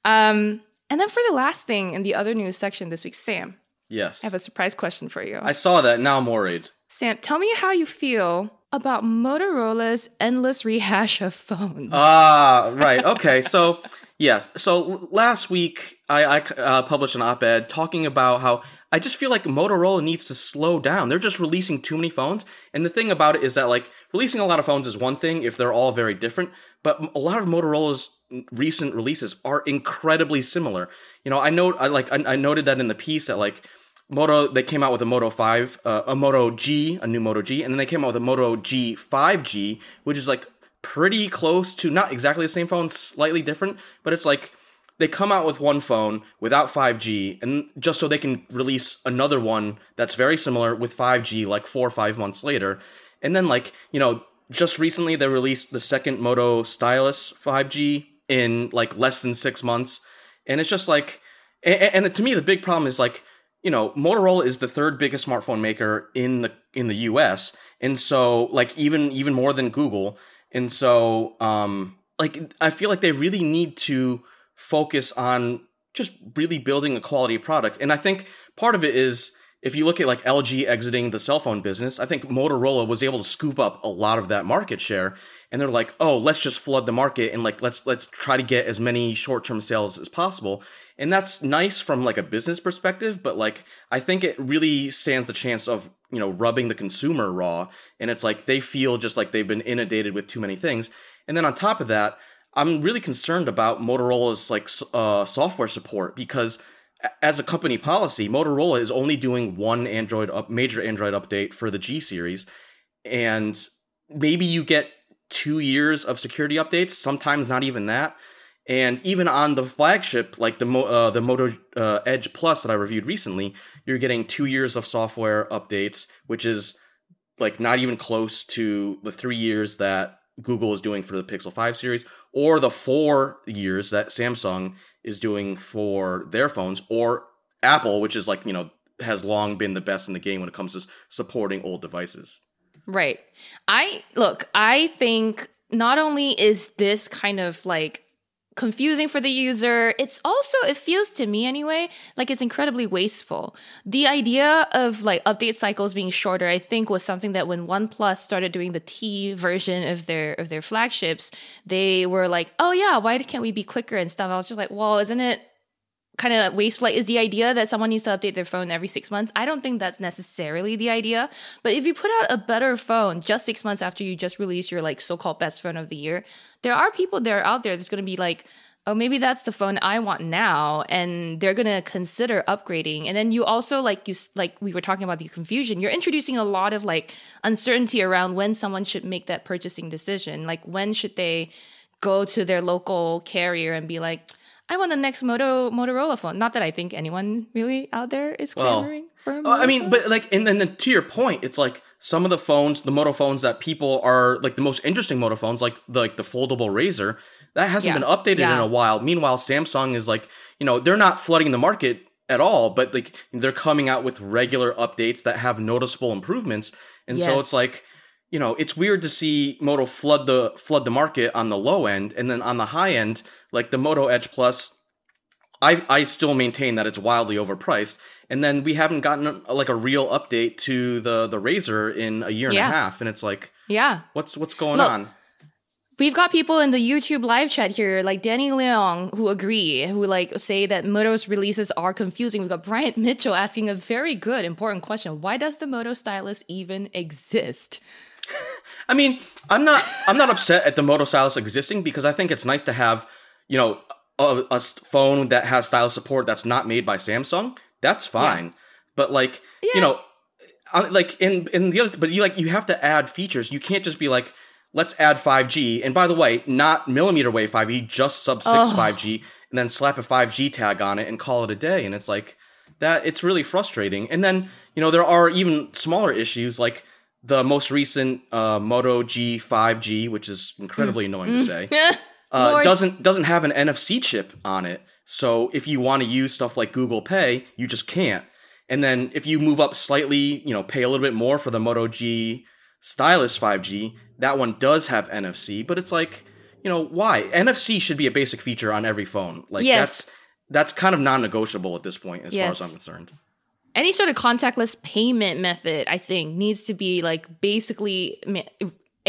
Um, and then for the last thing in the other news section this week, Sam. Yes. I have a surprise question for you. I saw that. Now I'm worried. Sam, tell me how you feel about Motorola's endless rehash of phones. Ah, right. Okay. so, Yes. So last week, I, I uh, published an op-ed talking about how I just feel like Motorola needs to slow down. They're just releasing too many phones. And the thing about it is that like releasing a lot of phones is one thing if they're all very different, but a lot of Motorola's recent releases are incredibly similar. You know, I know I like I, I noted that in the piece that like Moto they came out with a Moto 5, uh, a Moto G, a new Moto G, and then they came out with a Moto G 5G, which is like pretty close to not exactly the same phone, slightly different, but it's like they come out with one phone without 5G and just so they can release another one that's very similar with 5G like 4 or 5 months later. And then like, you know, just recently they released the second Moto Stylus 5G in like less than 6 months. And it's just like and, and to me the big problem is like you know Motorola is the third biggest smartphone maker in the in the US and so like even even more than Google and so, um, like, I feel like they really need to focus on just really building a quality product. And I think part of it is if you look at like LG exiting the cell phone business, I think Motorola was able to scoop up a lot of that market share. And they're like, oh, let's just flood the market and like let's let's try to get as many short term sales as possible. And that's nice from like a business perspective, but like I think it really stands the chance of you know rubbing the consumer raw. And it's like they feel just like they've been inundated with too many things. And then on top of that i'm really concerned about motorola's like uh, software support because as a company policy motorola is only doing one android up major android update for the g series. And maybe you get two years of security updates sometimes not even that and even on the flagship, like the uh, the Moto uh, Edge Plus that I reviewed recently, you're getting two years of software updates, which is like not even close to the three years that Google is doing for the Pixel 5 series, or the four years that Samsung is doing for their phones, or Apple, which is like, you know, has long been the best in the game when it comes to supporting old devices. Right. I look, I think not only is this kind of like confusing for the user. It's also, it feels to me anyway, like it's incredibly wasteful. The idea of like update cycles being shorter, I think was something that when OnePlus started doing the T version of their of their flagships, they were like, oh yeah, why can't we be quicker and stuff? I was just like, well, isn't it kind of waste like is the idea that someone needs to update their phone every six months? I don't think that's necessarily the idea. But if you put out a better phone just six months after you just release your like so-called best phone of the year there are people that are out there that's going to be like oh maybe that's the phone i want now and they're going to consider upgrading. And then you also like you like we were talking about the confusion. You're introducing a lot of like uncertainty around when someone should make that purchasing decision. Like when should they go to their local carrier and be like I want the next Moto Motorola phone. Not that I think anyone really out there is clamoring well, for. I mean, but like, and then to your point, it's like some of the phones, the Moto phones that people are like the most interesting Moto phones, like the, like the foldable Razr, that hasn't yeah. been updated yeah. in a while. Meanwhile, Samsung is like, you know, they're not flooding the market at all, but like they're coming out with regular updates that have noticeable improvements, and yes. so it's like you know, it's weird to see Moto flood the flood the market on the low end, and then on the high end, like the Moto Edge Plus, I I still maintain that it's wildly overpriced. And then we haven't gotten a, like a real update to the the Razr in a year yeah. and a half, and it's like, yeah, what's what's going Look, on? We've got people in the YouTube live chat here, like Danny Leong, who agree, who like say that Moto's releases are confusing. We've got Bryant Mitchell asking a very good, important question: Why does the Moto Stylus even exist? I mean, I'm not I'm not upset at the Moto Stylus existing because I think it's nice to have, you know, a, a phone that has stylus support that's not made by Samsung. That's fine. Yeah. But like, yeah. you know, like in in the other but you like you have to add features. You can't just be like let's add 5G. And by the way, not millimeter wave 5G, just sub 6 oh. 5G and then slap a 5G tag on it and call it a day and it's like that it's really frustrating. And then, you know, there are even smaller issues like the most recent uh, Moto G 5G, which is incredibly mm. annoying mm. to say, uh, doesn't doesn't have an NFC chip on it. So if you want to use stuff like Google Pay, you just can't. And then if you move up slightly, you know, pay a little bit more for the Moto G Stylus 5G, that one does have NFC, but it's like, you know, why? NFC should be a basic feature on every phone. Like yes. that's that's kind of non-negotiable at this point as yes. far as I'm concerned any sort of contactless payment method, I think, needs to be like basically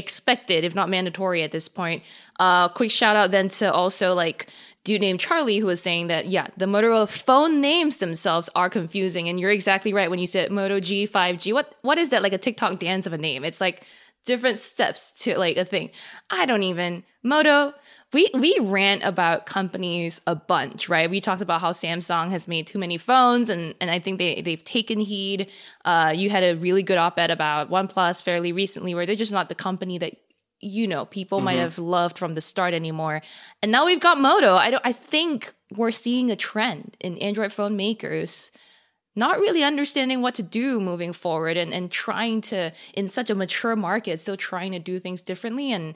expected, if not mandatory at this point. Uh, quick shout out then to also like dude named Charlie who was saying that yeah, the Motorola phone names themselves are confusing, and you're exactly right when you said Moto G, 5G. What what is that like a TikTok dance of a name? It's like different steps to like a thing. I don't even Moto. We we rant about companies a bunch, right? We talked about how Samsung has made too many phones, and and I think they they've taken heed. Uh, you had a really good op-ed about OnePlus fairly recently, where they're just not the company that you know people mm-hmm. might have loved from the start anymore. And now we've got Moto. I don't. I think we're seeing a trend in Android phone makers not really understanding what to do moving forward and, and trying to in such a mature market still trying to do things differently and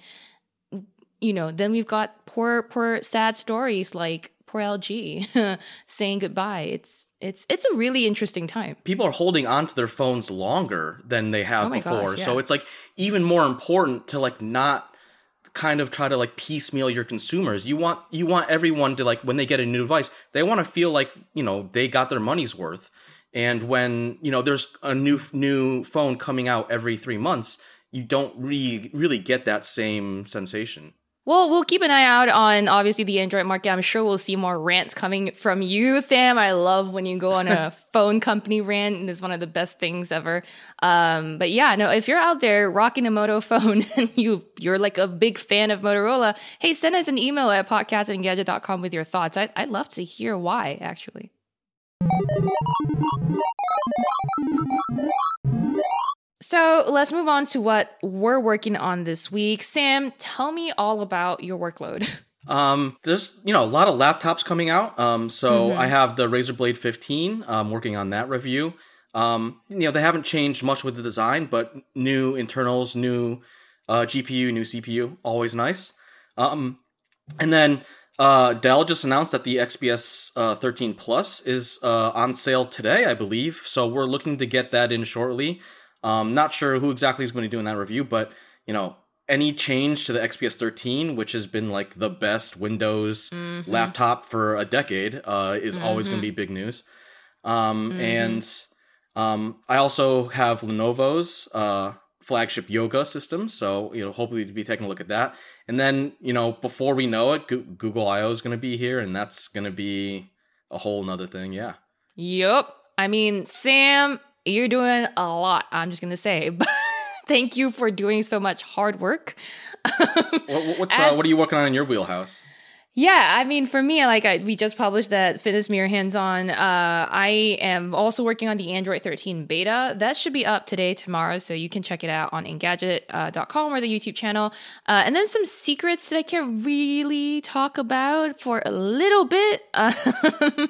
you know then we've got poor poor sad stories like poor lg saying goodbye it's it's it's a really interesting time. People are holding on to their phones longer than they have oh before. Gosh, yeah. So it's like even more important to like not kind of try to like piecemeal your consumers. You want you want everyone to like when they get a new device, they want to feel like, you know, they got their money's worth. And when, you know, there's a new new phone coming out every 3 months, you don't really really get that same sensation. Well, we'll keep an eye out on obviously the Android market. I'm sure we'll see more rants coming from you, Sam. I love when you go on a phone company rant, and it's one of the best things ever. Um, but yeah, no, if you're out there rocking a Moto phone and you you're like a big fan of Motorola, hey, send us an email at podcast@engadget.com with your thoughts. I, I'd love to hear why, actually. So let's move on to what we're working on this week. Sam, tell me all about your workload. Um, there's you know a lot of laptops coming out. Um, so mm-hmm. I have the Razer Blade 15. I'm working on that review. Um, you know they haven't changed much with the design, but new internals, new uh, GPU, new CPU, always nice. Um, and then uh, Dell just announced that the XPS uh, 13 Plus is uh, on sale today, I believe. So we're looking to get that in shortly. Um, not sure who exactly is going to be doing that review, but you know, any change to the XPS 13, which has been like the best Windows mm-hmm. laptop for a decade, uh, is mm-hmm. always going to be big news. Um, mm-hmm. And um, I also have Lenovo's uh, flagship Yoga system, so you know, hopefully to be taking a look at that. And then you know, before we know it, Go- Google I/O is going to be here, and that's going to be a whole nother thing. Yeah. Yup. I mean, Sam you're doing a lot. I'm just gonna say, but thank you for doing so much hard work. what, what's As, uh, what are you working on in your wheelhouse? Yeah, I mean, for me, like I, we just published that Fitness Mirror hands-on. Uh, I am also working on the Android 13 beta. That should be up today, tomorrow, so you can check it out on Engadget.com uh, or the YouTube channel. Uh, and then some secrets that I can't really talk about for a little bit.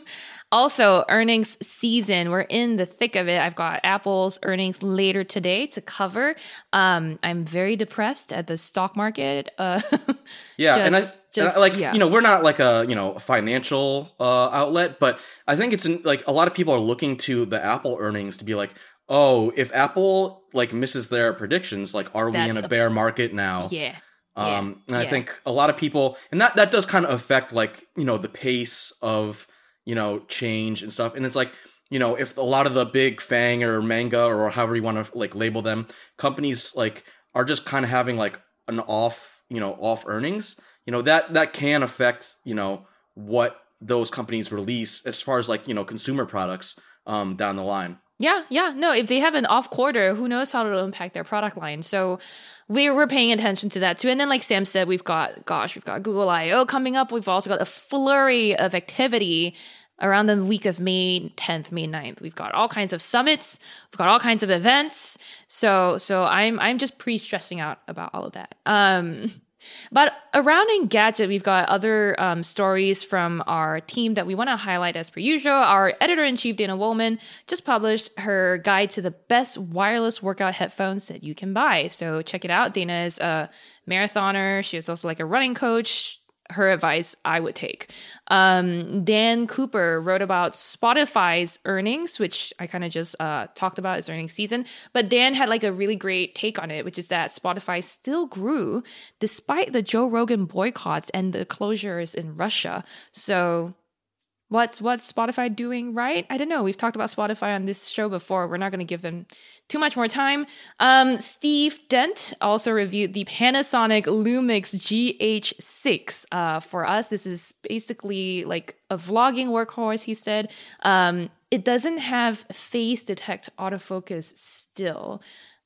Also, earnings season. We're in the thick of it. I've got Apple's earnings later today to cover. Um, I'm very depressed at the stock market. Uh, yeah, just, and, I, just, like yeah. you know, we're not like a you know financial uh, outlet, but I think it's in, like a lot of people are looking to the Apple earnings to be like, oh, if Apple like misses their predictions, like are That's we in a, a bear market now? Yeah. Um, yeah. and I think a lot of people, and that that does kind of affect like you know the pace of you know, change and stuff. And it's like, you know, if a lot of the big FAANG or manga or however you want to like label them, companies like are just kind of having like an off, you know, off earnings, you know, that that can affect, you know, what those companies release as far as like, you know, consumer products um down the line. Yeah, yeah. No, if they have an off quarter, who knows how it'll impact their product line. So we're, we're paying attention to that too. And then, like Sam said, we've got, gosh, we've got Google I/O coming up. We've also got a flurry of activity around the week of May 10th, May 9th. We've got all kinds of summits, we've got all kinds of events. So so I'm I'm just pre-stressing out about all of that. Um but around Engadget, we've got other um, stories from our team that we want to highlight as per usual. Our editor in chief, Dana Wollman, just published her guide to the best wireless workout headphones that you can buy. So check it out. Dana is a marathoner. She is also like a running coach her advice I would take. Um, Dan Cooper wrote about Spotify's earnings, which I kind of just uh, talked about as earnings season. But Dan had like a really great take on it, which is that Spotify still grew despite the Joe Rogan boycotts and the closures in Russia. So what's what's Spotify doing right? I don't know. We've talked about Spotify on this show before. We're not going to give them too much more time. Um, Steve Dent also reviewed the Panasonic Lumix GH6 uh, for us. This is basically like a vlogging workhorse. He said um, it doesn't have phase detect autofocus still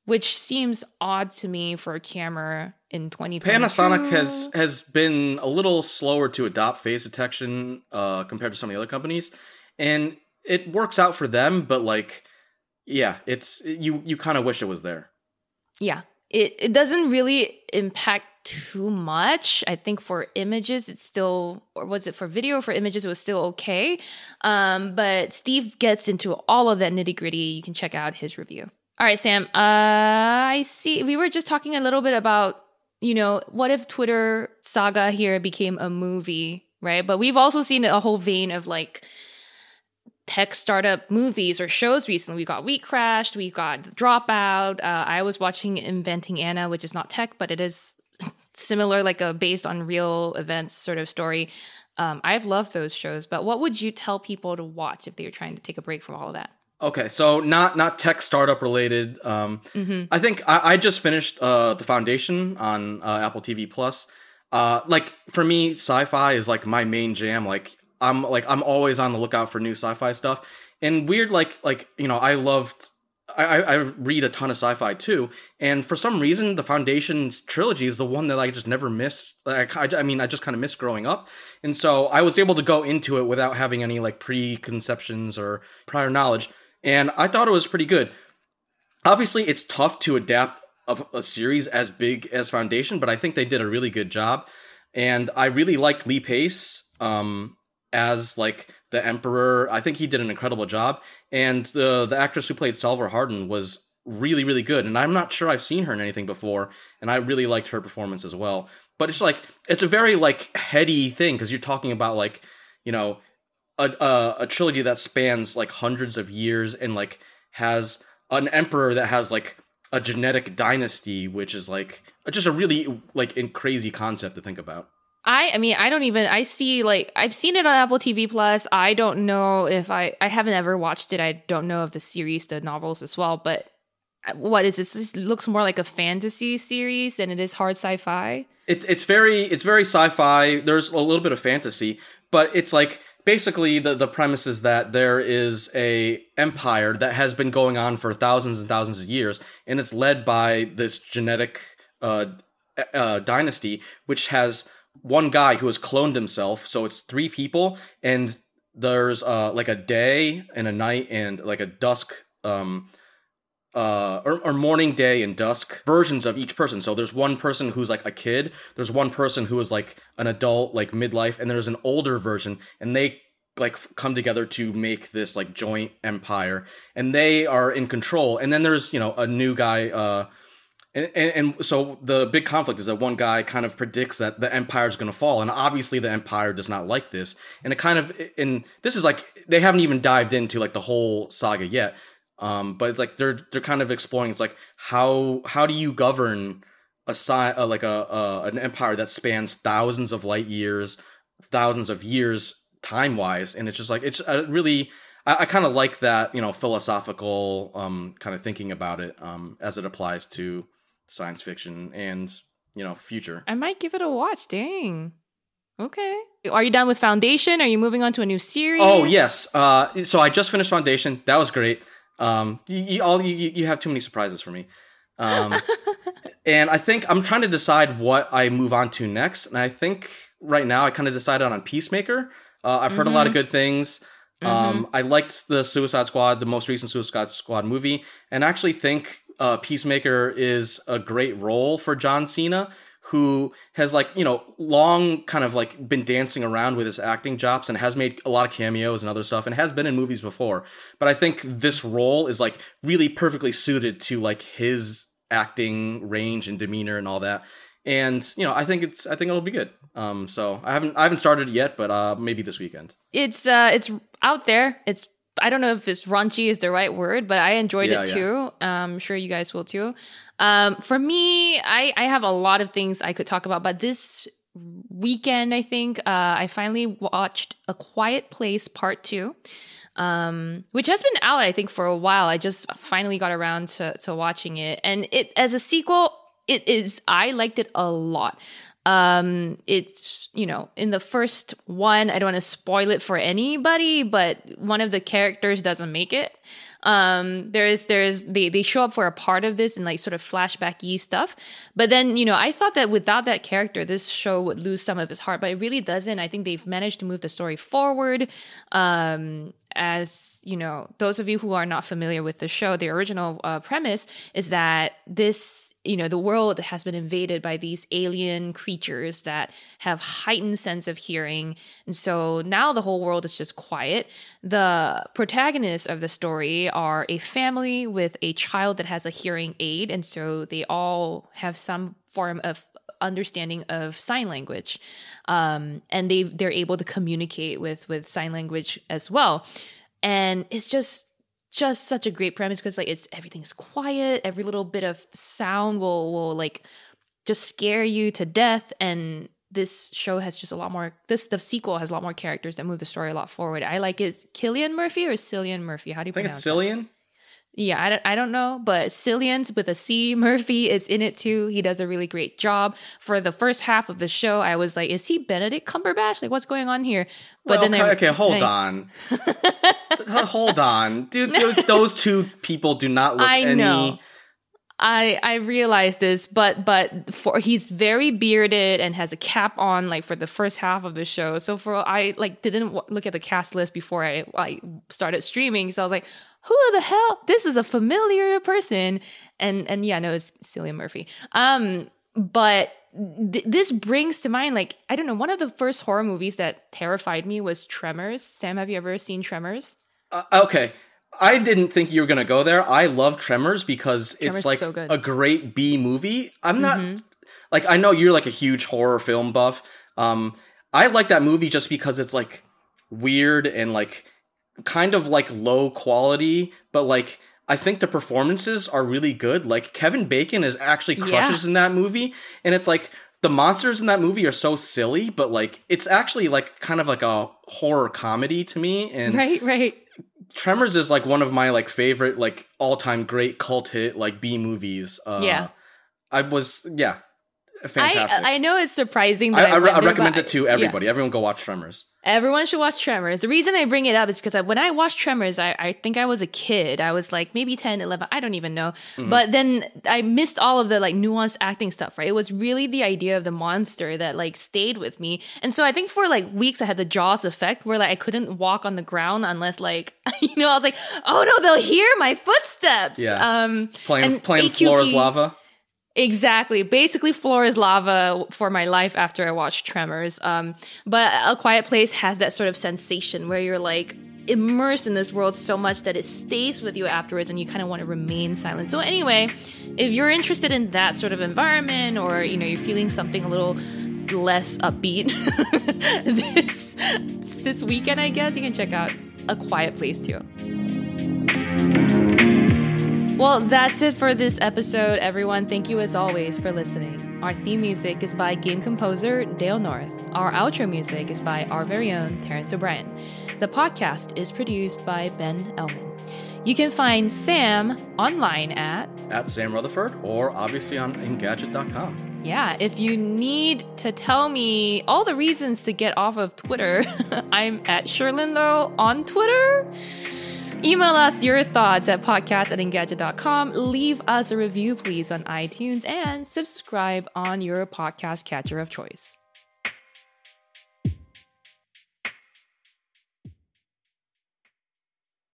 which seems odd to me for a camera in 2022. Panasonic has has been a little slower to adopt phase detection uh, compared to some of the other companies, and it works out for them. But like, yeah, it's you you kind of wish it was there. Yeah, it it doesn't really impact too much. I think for images, it's still, or was it for video? For images, it was still okay. Um, but Steve gets into all of that nitty gritty. You can check out his review. All right, Sam. Uh, I see. We were just talking a little bit about, you know, what if Twitter saga here became a movie, right? But we've also seen a whole vein of like tech startup movies or shows recently. We got We Crashed, we got The Dropout. Uh, I was watching Inventing Anna, which is not tech, but it is similar, like a based on real events sort of story. Um, I've loved those shows, but what would you tell people to watch if they were trying to take a break from all of that? Okay, so not not tech startup related. Um, mm-hmm. I think I, I just finished uh, the Foundation on uh, Apple TV Plus. Uh, like for me, sci-fi is like my main jam. Like I'm like I'm always on the lookout for new sci-fi stuff. And weird, like like you know, I loved. I, I read a ton of sci-fi too, and for some reason, the Foundation's trilogy is the one that I just never missed. Like I, I mean, I just kind of missed growing up, and so I was able to go into it without having any like preconceptions or prior knowledge and I thought it was pretty good. Obviously, it's tough to adapt a, a, series as big as Foundation, but I think they did a really good job. And I really liked Lee Pace um, as like the Emperor. I think he did an incredible job. And the the actress who played Salvor Hardin was really really good. And I'm not sure I've seen her in anything before, and I really liked her performance as well. But it's like it's a very like heady thing because you're talking about like you know a, a, a trilogy that spans like hundreds of years and like has an emperor that has like a genetic dynasty, which is like just a really like in crazy concept to think about. I I mean I don't even I see like I've seen it on Apple TV Plus. I don't know if I I haven't ever watched it. I don't know of the series, the novels as well. But uh, what is this? This looks more like a fantasy series than it is hard sci-fi. It, it's very it's very sci-fi. There's a little bit of fantasy, but it's like basically the, the premise is that there is a empire that has been going on for thousands and thousands of years and it's led by this genetic uh, uh, dynasty which has one guy who has cloned himself so it's three people and there's uh, like a day and a night and like a dusk um, uh or, or, morning day and dusk versions of each person. So there's one person who's like a kid there's one person who is like an adult like midlife and there's an older version and they like come together to make this like joint empire and they are in control. And then there's you know a new guy uh and, and, and so the big conflict is that one guy kind of predicts that the empire is going to fall and obviously the empire does not like this. And it kind of and this is like they haven't even dived into like the whole saga yet um, but like they're they're kind of exploring. It's like how how do you govern a sign uh, like a uh, an empire that spans thousands of light years, thousands of years time wise, and it's just like it's uh, really. I, I kind of like that, you know, philosophical um, kind of thinking about it um, as it applies to science fiction and you know future. I might give it a watch. Dang. Okay. Are you done with Foundation? Are you moving on to a new series? Oh yes. Uh, so I just finished Foundation. That was great. Um, you, you all you, you have too many surprises for me. Um, and I think I'm trying to decide what I move on to next. And I think right now I kind of decided on Peacemaker. Uh, I've heard mm-hmm. a lot of mm-hmm. good things. Um, mm-hmm. I liked the Suicide Squad, the most recent Suicide Squad movie, and I actually think uh, Peacemaker is a great role for John Cena who has like you know long kind of like been dancing around with his acting chops and has made a lot of cameos and other stuff and has been in movies before. But i think this role is like really perfectly suited to like his acting range and demeanor and all that. And you know i think it's i think it'll be good. Um so i haven't i haven't started it yet but uh maybe this weekend. It's uh it's out there. It's I don't know if it's raunchy is the right word, but I enjoyed yeah, it too. Yeah. I'm sure you guys will too. Um, for me, I, I have a lot of things I could talk about, but this weekend, I think, uh, I finally watched A Quiet Place Part 2. Um, which has been out, I think, for a while. I just finally got around to, to watching it. And it as a sequel, it is I liked it a lot. Um, it's you know in the first one, I don't want to spoil it for anybody, but one of the characters doesn't make it. Um, there's there's they they show up for a part of this and like sort of flashbacky stuff, but then you know I thought that without that character, this show would lose some of its heart, but it really doesn't. I think they've managed to move the story forward. Um, as you know, those of you who are not familiar with the show, the original uh, premise is that this you know the world has been invaded by these alien creatures that have heightened sense of hearing. And so now the whole world is just quiet. The protagonists of the story are a family with a child that has a hearing aid. And so they all have some form of understanding of sign language um, and they they're able to communicate with with sign language as well. And it's just just such a great premise because like it's everything's quiet. Every little bit of sound will will like just scare you to death. And this show has just a lot more this the sequel has a lot more characters that move the story a lot forward. I like is Cillian Murphy or Cillian Murphy? How do you I think pronounce it's Cillian. Yeah, I don't, I don't know, but Cillian's with a C. Murphy is in it too. He does a really great job. For the first half of the show, I was like, is he Benedict Cumberbatch? Like, what's going on here? But well, then okay, I, okay, hold on, hold on, dude. Those two people do not look I any. know. I I realized this, but but for he's very bearded and has a cap on like for the first half of the show. So for I like didn't w- look at the cast list before I I started streaming. So I was like, who the hell? This is a familiar person. And and yeah, no, it's Cillian Murphy. Um, but th- this brings to mind like I don't know. One of the first horror movies that terrified me was Tremors. Sam, have you ever seen Tremors? Uh, okay. I didn't think you were gonna go there. I love Tremors because Tremors it's like so a great B movie. I'm not Mhm. like I know you're like a huge horror film buff. Um, I like that movie just because it's like weird and like kind of like low quality, but like I think the performances are really good. Like Kevin Bacon is actually crushes in that movie, and it's like the monsters in that movie are so silly, but like it's actually like kind of like a horror comedy to me. And Right, right. Tremors is like one of my like favorite like all time great cult hit like B movies. Uh, Yeah. I was yeah, fantastic. I I know it's surprising. I, I, I, re- went I there, recommend but it to I- yeah. everybody. Everyone go watch Tremors. Everyone should watch Tremors. The reason I bring it up is because I, when I watched Tremors, I, I think I was a kid. I was like maybe 10, 11. I don't even know. Mm-hmm. But then I missed all of the like nuanced acting stuff, right? It was really the idea of the monster that like stayed with me. And so I think for like weeks I had the Jaws effect where like I couldn't walk on the ground unless like, you know, I was like, oh no, they'll hear my footsteps. Yeah. Um, Playing playing AQP Floor is Lava. Exactly. Basically, floor is lava for my life after I watched Tremors. Um, but A Quiet Place has that sort of sensation where you're like immersed in this world so much that it stays with you afterwards and you kind of want to remain silent. So anyway, if you're interested in that sort of environment or you know you're feeling something a little less upbeat this this weekend, I guess you can check out A Quiet Place too. Well, that's it for this episode, everyone. Thank you as always for listening. Our theme music is by game composer Dale North. Our outro music is by our very own Terrence O'Brien. The podcast is produced by Ben Ellman. You can find Sam online at At Sam Rutherford or obviously on Engadget.com. Yeah, if you need to tell me all the reasons to get off of Twitter, I'm at Cherlynn on Twitter. Email us your thoughts at podcast at engadget.com. Leave us a review, please, on iTunes and subscribe on your podcast catcher of choice.